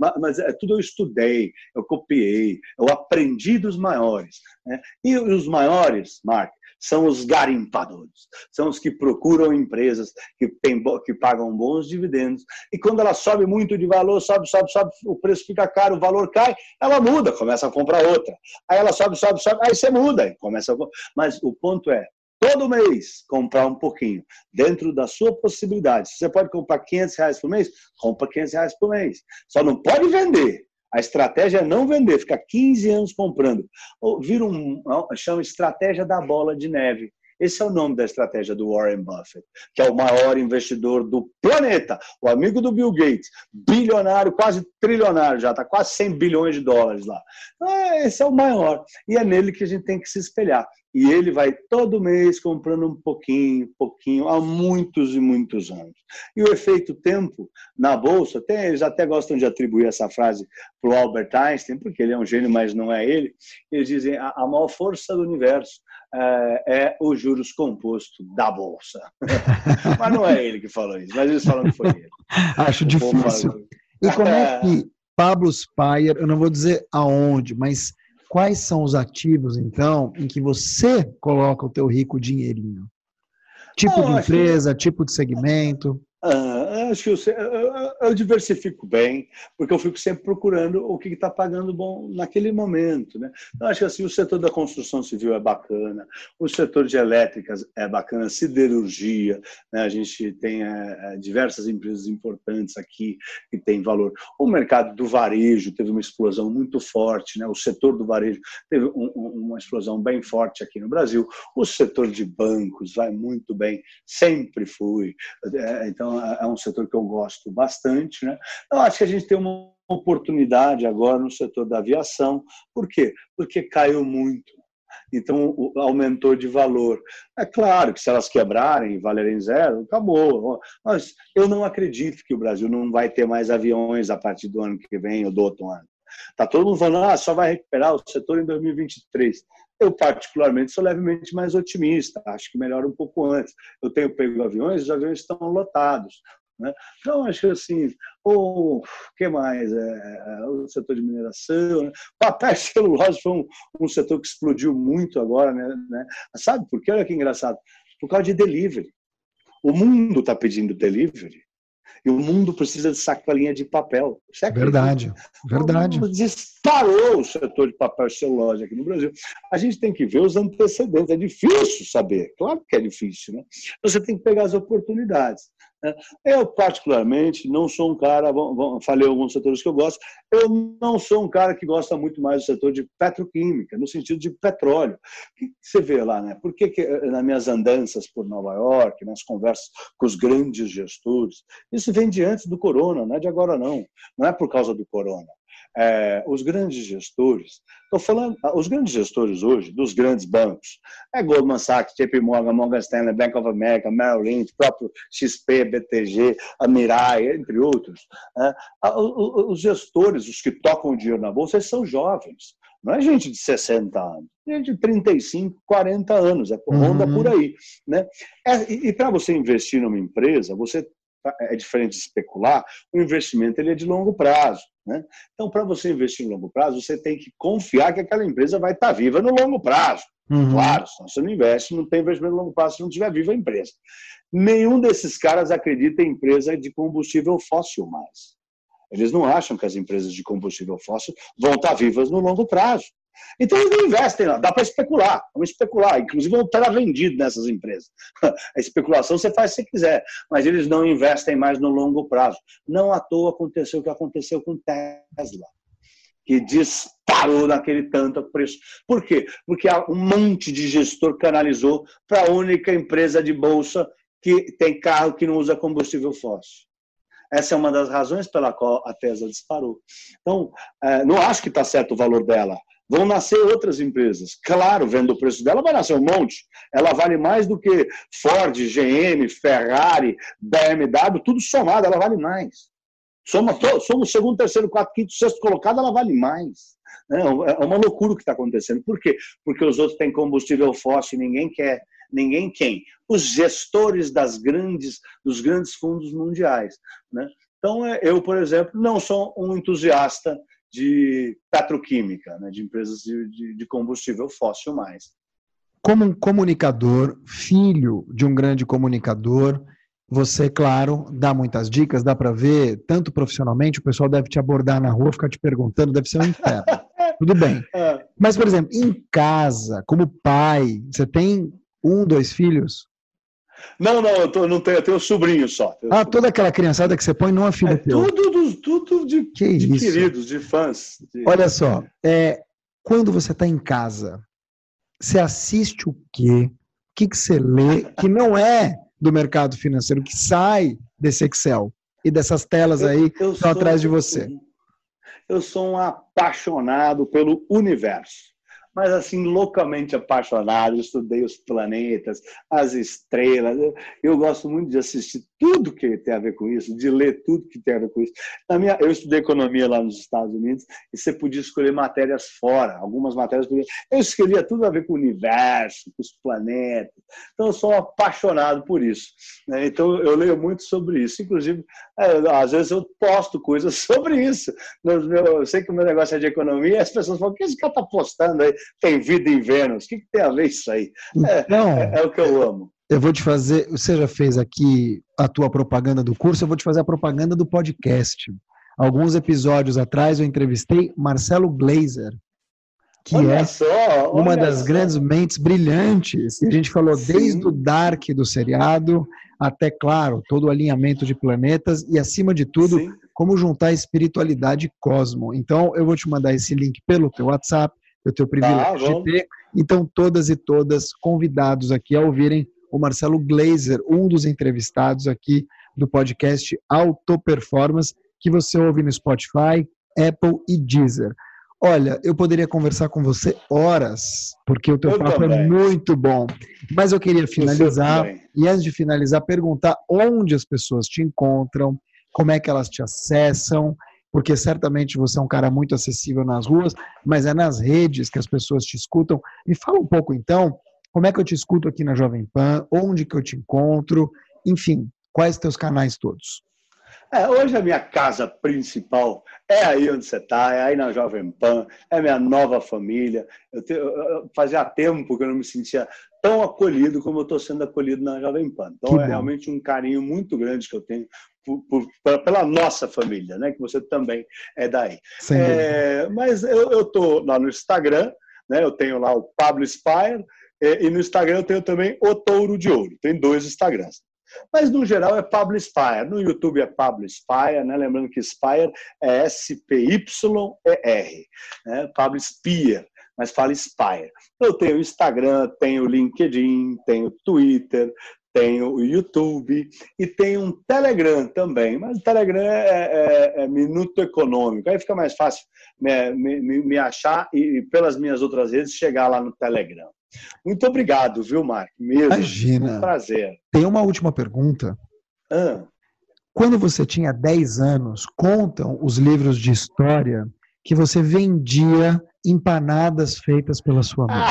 Mas, mas é, tudo eu estudei, eu copiei, eu aprendi dos maiores. Né? E os maiores, Mark, são os garimpadores, são os que procuram empresas que, tem, que pagam bons dividendos. E quando ela sobe muito de valor, sobe, sobe, sobe, o preço fica caro, o valor cai, ela muda, começa a comprar outra. Aí ela sobe, sobe, sobe, aí você muda, começa a... Mas o ponto é, todo mês comprar um pouquinho, dentro da sua possibilidade. Se você pode comprar 500 reais por mês, compra 500 reais por mês. Só não pode vender. A estratégia é não vender, ficar 15 anos comprando. Vira um, chama estratégia da bola de neve. Esse é o nome da estratégia do Warren Buffett, que é o maior investidor do planeta, o amigo do Bill Gates, bilionário, quase trilionário já, está quase 100 bilhões de dólares lá. Então, esse é o maior. E é nele que a gente tem que se espelhar. E ele vai todo mês comprando um pouquinho, pouquinho, há muitos e muitos anos. E o efeito tempo na Bolsa, tem, eles até gostam de atribuir essa frase para o Albert Einstein, porque ele é um gênio, mas não é ele. Eles dizem a, a maior força do universo é, é o juros composto da Bolsa. mas não é ele que falou isso, mas eles falam que foi ele.
Acho difícil. E como é que Pablo Spire, eu não vou dizer aonde, mas quais são os ativos, então, em que você coloca o teu rico dinheirinho? Tipo de empresa, tipo de segmento?
Ah, acho que eu, eu, diversifico bem, porque eu fico sempre procurando o que está pagando bom naquele momento. Né? Eu acho que assim, o setor da construção civil é bacana, o setor de elétricas é bacana, siderurgia, né? a gente tem é, diversas empresas importantes aqui que têm valor. O mercado do varejo teve uma explosão muito forte, né? o setor do varejo teve um, uma explosão bem forte aqui no Brasil. O setor de bancos vai muito bem, sempre fui. É, então é, é um setor que eu gosto bastante. Né? Eu acho que a gente tem uma oportunidade agora no setor da aviação. Por quê? Porque caiu muito. Então, aumentou de valor. É claro que se elas quebrarem e valerem zero, acabou. Mas eu não acredito que o Brasil não vai ter mais aviões a partir do ano que vem ou do outro ano. Está todo mundo falando, ah, só vai recuperar o setor em 2023. Eu, particularmente, sou levemente mais otimista, acho que melhora um pouco antes. Eu tenho pego aviões, os aviões estão lotados. Né? Então, acho que assim, o que mais? É, é, o setor de mineração, né? papel e celulose foi um, um, setor que explodiu muito agora. Né? né? Sabe por quê? Olha que engraçado. Por causa de delivery. O mundo está pedindo delivery. E o mundo precisa de sacolinha de papel.
Verdade, verdade.
Disparou o setor de papel e celulose aqui no Brasil. A gente tem que ver os antecedentes. É difícil saber, claro que é difícil, né? Você tem que pegar as oportunidades. Né? Eu, particularmente, não sou um cara, falei alguns setores que eu gosto, eu não sou um cara que gosta muito mais do setor de petroquímica, no sentido de petróleo. O que você vê lá, né? Por que, que eh, nas minhas andanças por Nova York, nas conversas com os grandes gestores, isso vem de antes do corona, não é de agora não, não é por causa do corona é, os grandes gestores, estou falando, os grandes gestores hoje, dos grandes bancos, é Goldman Sachs, JP Morgan, Morgan Stanley, Bank of America, Merrill Lynch, próprio XP, BTG, a Mirai, entre outros, é, os gestores, os que tocam o dinheiro na bolsa, eles são jovens. Não é gente de 60 anos, é gente de 35, 40 anos, é ronda uhum. por aí. Né? É, e, e para você investir numa empresa, você Tá? é diferente de especular, o investimento ele é de longo prazo. Né? Então, para você investir em longo prazo, você tem que confiar que aquela empresa vai estar tá viva no longo prazo. Uhum. Claro, senão você não investe, não tem investimento no longo prazo se não estiver viva a empresa. Nenhum desses caras acredita em empresa de combustível fóssil mais. Eles não acham que as empresas de combustível fóssil vão estar tá vivas no longo prazo. Então eles não investem lá, dá para especular, vamos especular, inclusive vão estar vendido nessas empresas. A especulação você faz se quiser, mas eles não investem mais no longo prazo. Não à toa aconteceu o que aconteceu com Tesla, que disparou naquele tanto preço. Por quê? Porque um monte de gestor canalizou para a única empresa de bolsa que tem carro que não usa combustível fóssil. Essa é uma das razões pela qual a Tesla disparou. Então, eh, não acho que está certo o valor dela vão nascer outras empresas. Claro, vendo o preço dela, vai nascer um monte. Ela vale mais do que Ford, GM, Ferrari, BMW, tudo somado, ela vale mais. Soma todo, somos segundo, terceiro, quarto, quinto, sexto colocado, ela vale mais. É, é uma loucura o que está acontecendo. Por quê? Porque os outros têm combustível fóssil e ninguém quer. Ninguém quem? Os gestores das grandes, dos grandes fundos mundiais. Né? Então, é, eu, por exemplo, não sou um entusiasta de petroquímica, né, de empresas de, de, de combustível fóssil mais.
Como um comunicador, filho de um grande comunicador, você, claro, dá muitas dicas, dá para ver, tanto profissionalmente, o pessoal deve te abordar na rua, ficar te perguntando, deve ser um inferno. Tudo bem. É. Mas, por exemplo, em casa, como pai, você tem um, dois filhos?
Não, não, eu, tô, não tenho, eu tenho sobrinho só. Tenho
ah,
sobrinho.
toda aquela criançada que você põe não é filho
É
teu.
tudo, tudo de,
Que
de
isso?
queridos, de fãs. de-
Olha só, é, quando você está em casa, você assiste o quê? O que, que você lê que não é do mercado financeiro, que sai desse Excel e dessas telas aí
Eu
estão atrás de você?
Eu sou um apaixonado pelo universo. Mas, assim, loucamente apaixonado. Eu estudei os planetas, as estrelas. Eu, eu gosto muito de assistir tudo que tem a ver com isso, de ler tudo que tem a ver com isso. Na minha, eu estudei economia lá nos Estados Unidos e você podia escolher matérias fora. Algumas matérias podia. Eu escolhia tudo a ver com o universo, com os planetas. Então, eu sou apaixonado por isso. né? Então, eu leio muito sobre isso. Inclusive, é, às vezes eu posto coisas sobre isso. Eu sei que o meu negócio é de economia, e as pessoas falam: o que esse cara está postando aí? Tem vida em Vênus? O que, que tem a ver isso aí?
Então,
É, é o que eu amo.
eu vou te fazer. Você já fez aqui a tua propaganda do curso, eu vou te fazer a propaganda do podcast. Alguns episódios atrás eu entrevistei Marcelo Glazer, que
olha
é
só,
uma das
só.
grandes mentes brilhantes. E a gente falou
Sim.
desde o Dark do seriado até, claro, todo o alinhamento de planetas e, acima de tudo,
Sim.
como juntar espiritualidade e cosmo. Então, eu vou te mandar esse link pelo teu WhatsApp, eu tenho o privilégio de
Tá, vamos.
ter. Então, todas e todas convidados aqui a ouvirem o Marcelo Glazer, um dos entrevistados aqui do podcast Auto Performance, que você ouve no Spotify, Apple e Deezer. Olha, eu poderia conversar com você horas, porque o teu
Eu
papo é muito bom. Mas eu queria finalizar, e antes de finalizar, perguntar onde as pessoas te encontram, como é que elas te acessam, porque certamente você é um cara muito acessível nas ruas, mas é nas redes que as pessoas te escutam. Me fala um pouco então, como é que eu te escuto aqui na Jovem Pan, onde que eu te encontro, enfim, quais teus canais todos?
É, hoje a minha casa principal é aí onde você está, é aí na Jovem Pan, é minha nova família. Eu, te- eu- fazia tempo que eu não me sentia tão acolhido como eu estou sendo acolhido na Jovem Pan. Então
Que
é
bom.
realmente um carinho muito grande que eu tenho por- por- pela- nossa família, né? Que você também é daí. É, mas eu estou lá no Instagram, né? Eu tenho lá o Pablo Spire, e no Instagram eu tenho também o Touro de Ouro. Tem dois Instagrams. Mas no geral é Pablo Spire. No YouTube é Pablo Spire, né? Lembrando que Spire é S-P-Y-E-R, né? Pablo Spire, mas fala Spire. Eu tenho Instagram, tenho LinkedIn, tenho Twitter, tenho o YouTube e tenho um Telegram também. Mas o Telegram é, é- é minuto econômico. Aí fica mais fácil me, me- me achar e, pelas minhas outras redes, chegar lá no Telegram. Muito obrigado, viu, Mark? Mesmo.
Imagina.
Um prazer.
Tem uma última pergunta.
Ah,
Quando você tinha 10 anos, contam os livros de história que você vendia empanadas feitas pela sua mãe.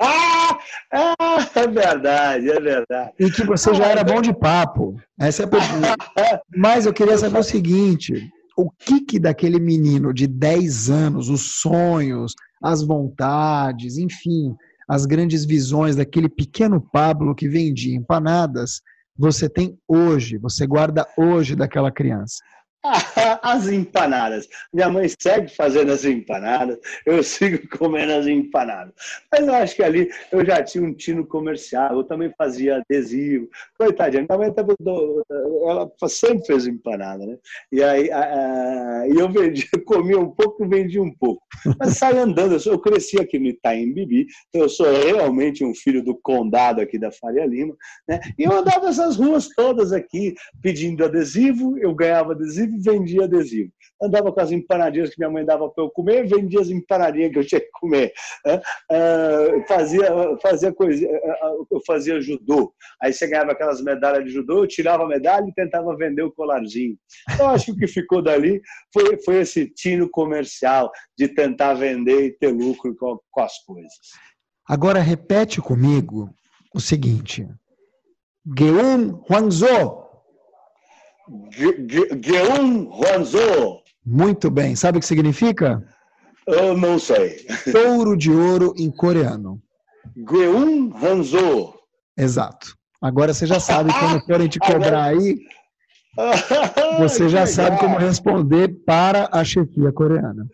ah, é verdade, é verdade.
E que você já era bom de papo. Essa é a pergunta. Mas eu queria saber o seguinte: o que que daquele menino de 10 anos, os sonhos, as vontades, enfim, as grandes visões daquele pequeno Pablo que vendia empanadas, você tem hoje, você guarda hoje daquela criança?
As empanadas. Minha mãe segue fazendo as empanadas, eu sigo comendo as empanadas. Mas eu acho que ali eu já tinha um tino comercial, eu também fazia adesivo. Coitadinha, minha mãe do- ela sempre fez empanada, né? E aí a- a- eu vendia, comia um pouco e vendia um pouco. Mas saí andando, eu, sou- eu cresci aqui no Itaim Bibi, então eu sou realmente um filho do condado aqui da Faria Lima, né? E eu andava essas ruas todas aqui, pedindo adesivo, eu ganhava adesivo vendia adesivo. Andava com as empanadinhas que minha mãe dava para eu comer, vendia as empanadinhas que eu tinha que comer. né? Ah, fazia, fazia coisa, eu fazia judô. Aí você ganhava aquelas medalhas de judô, eu tirava a medalha e tentava vender o colarzinho. Eu acho que o que ficou dali foi, foi esse tino comercial de tentar vender e ter lucro com, com as coisas.
Agora repete comigo o seguinte: Geun Huangzhou.
Ge- Ge- Geun Huanzhou,
Muito bem. Sabe o que significa?
eu não sei.
Touro de ouro em coreano.
Geun Hanzhou.
Exato. Agora você já sabe quando forem te cobrar aí, você já sabe como responder para a chefia coreana.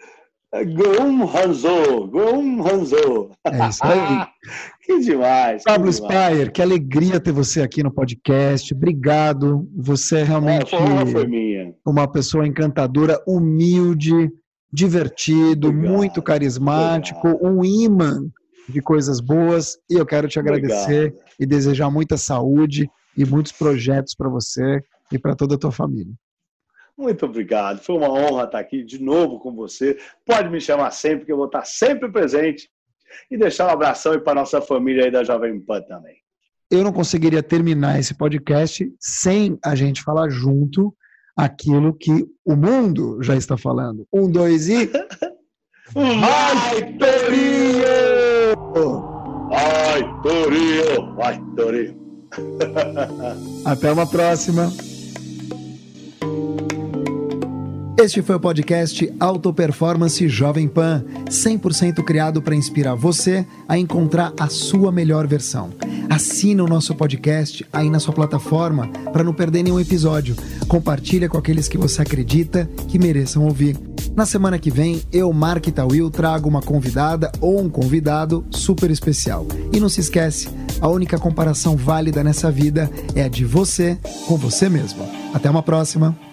Gum Hanzo, Gum Hanzo.
É isso aí.
que demais.
Pablo
que demais.
Spire, que alegria ter você aqui no podcast. Obrigado. Você é realmente
É,
uma pessoa encantadora, humilde, divertido,
Obrigado.
muito carismático, um imã de coisas boas. E eu quero te agradecer
Obrigado.
e desejar muita saúde e muitos projetos para você e para toda a tua família.
Muito obrigado. Foi uma honra estar aqui de novo com você. Pode me chamar sempre, que eu vou estar sempre presente. E deixar um abração aí para nossa família aí da Jovem Pan também.
Eu não conseguiria terminar esse podcast sem a gente falar junto aquilo que o mundo já está falando. Um, dois e.
Vai, Torinho! Vai, Torinho! Vai, Torinho!
Até uma próxima. Este foi o podcast Auto Performance Jovem Pan, 100% criado para inspirar você a encontrar a sua melhor versão. Assina o nosso podcast aí na sua plataforma para não perder nenhum episódio. Compartilha com aqueles que você acredita que mereçam ouvir. Na semana que vem, eu, Mark Tawil, trago uma convidada ou um convidado super especial. E não se esquece, a única comparação válida nessa vida é a de você com você mesmo. Até uma próxima!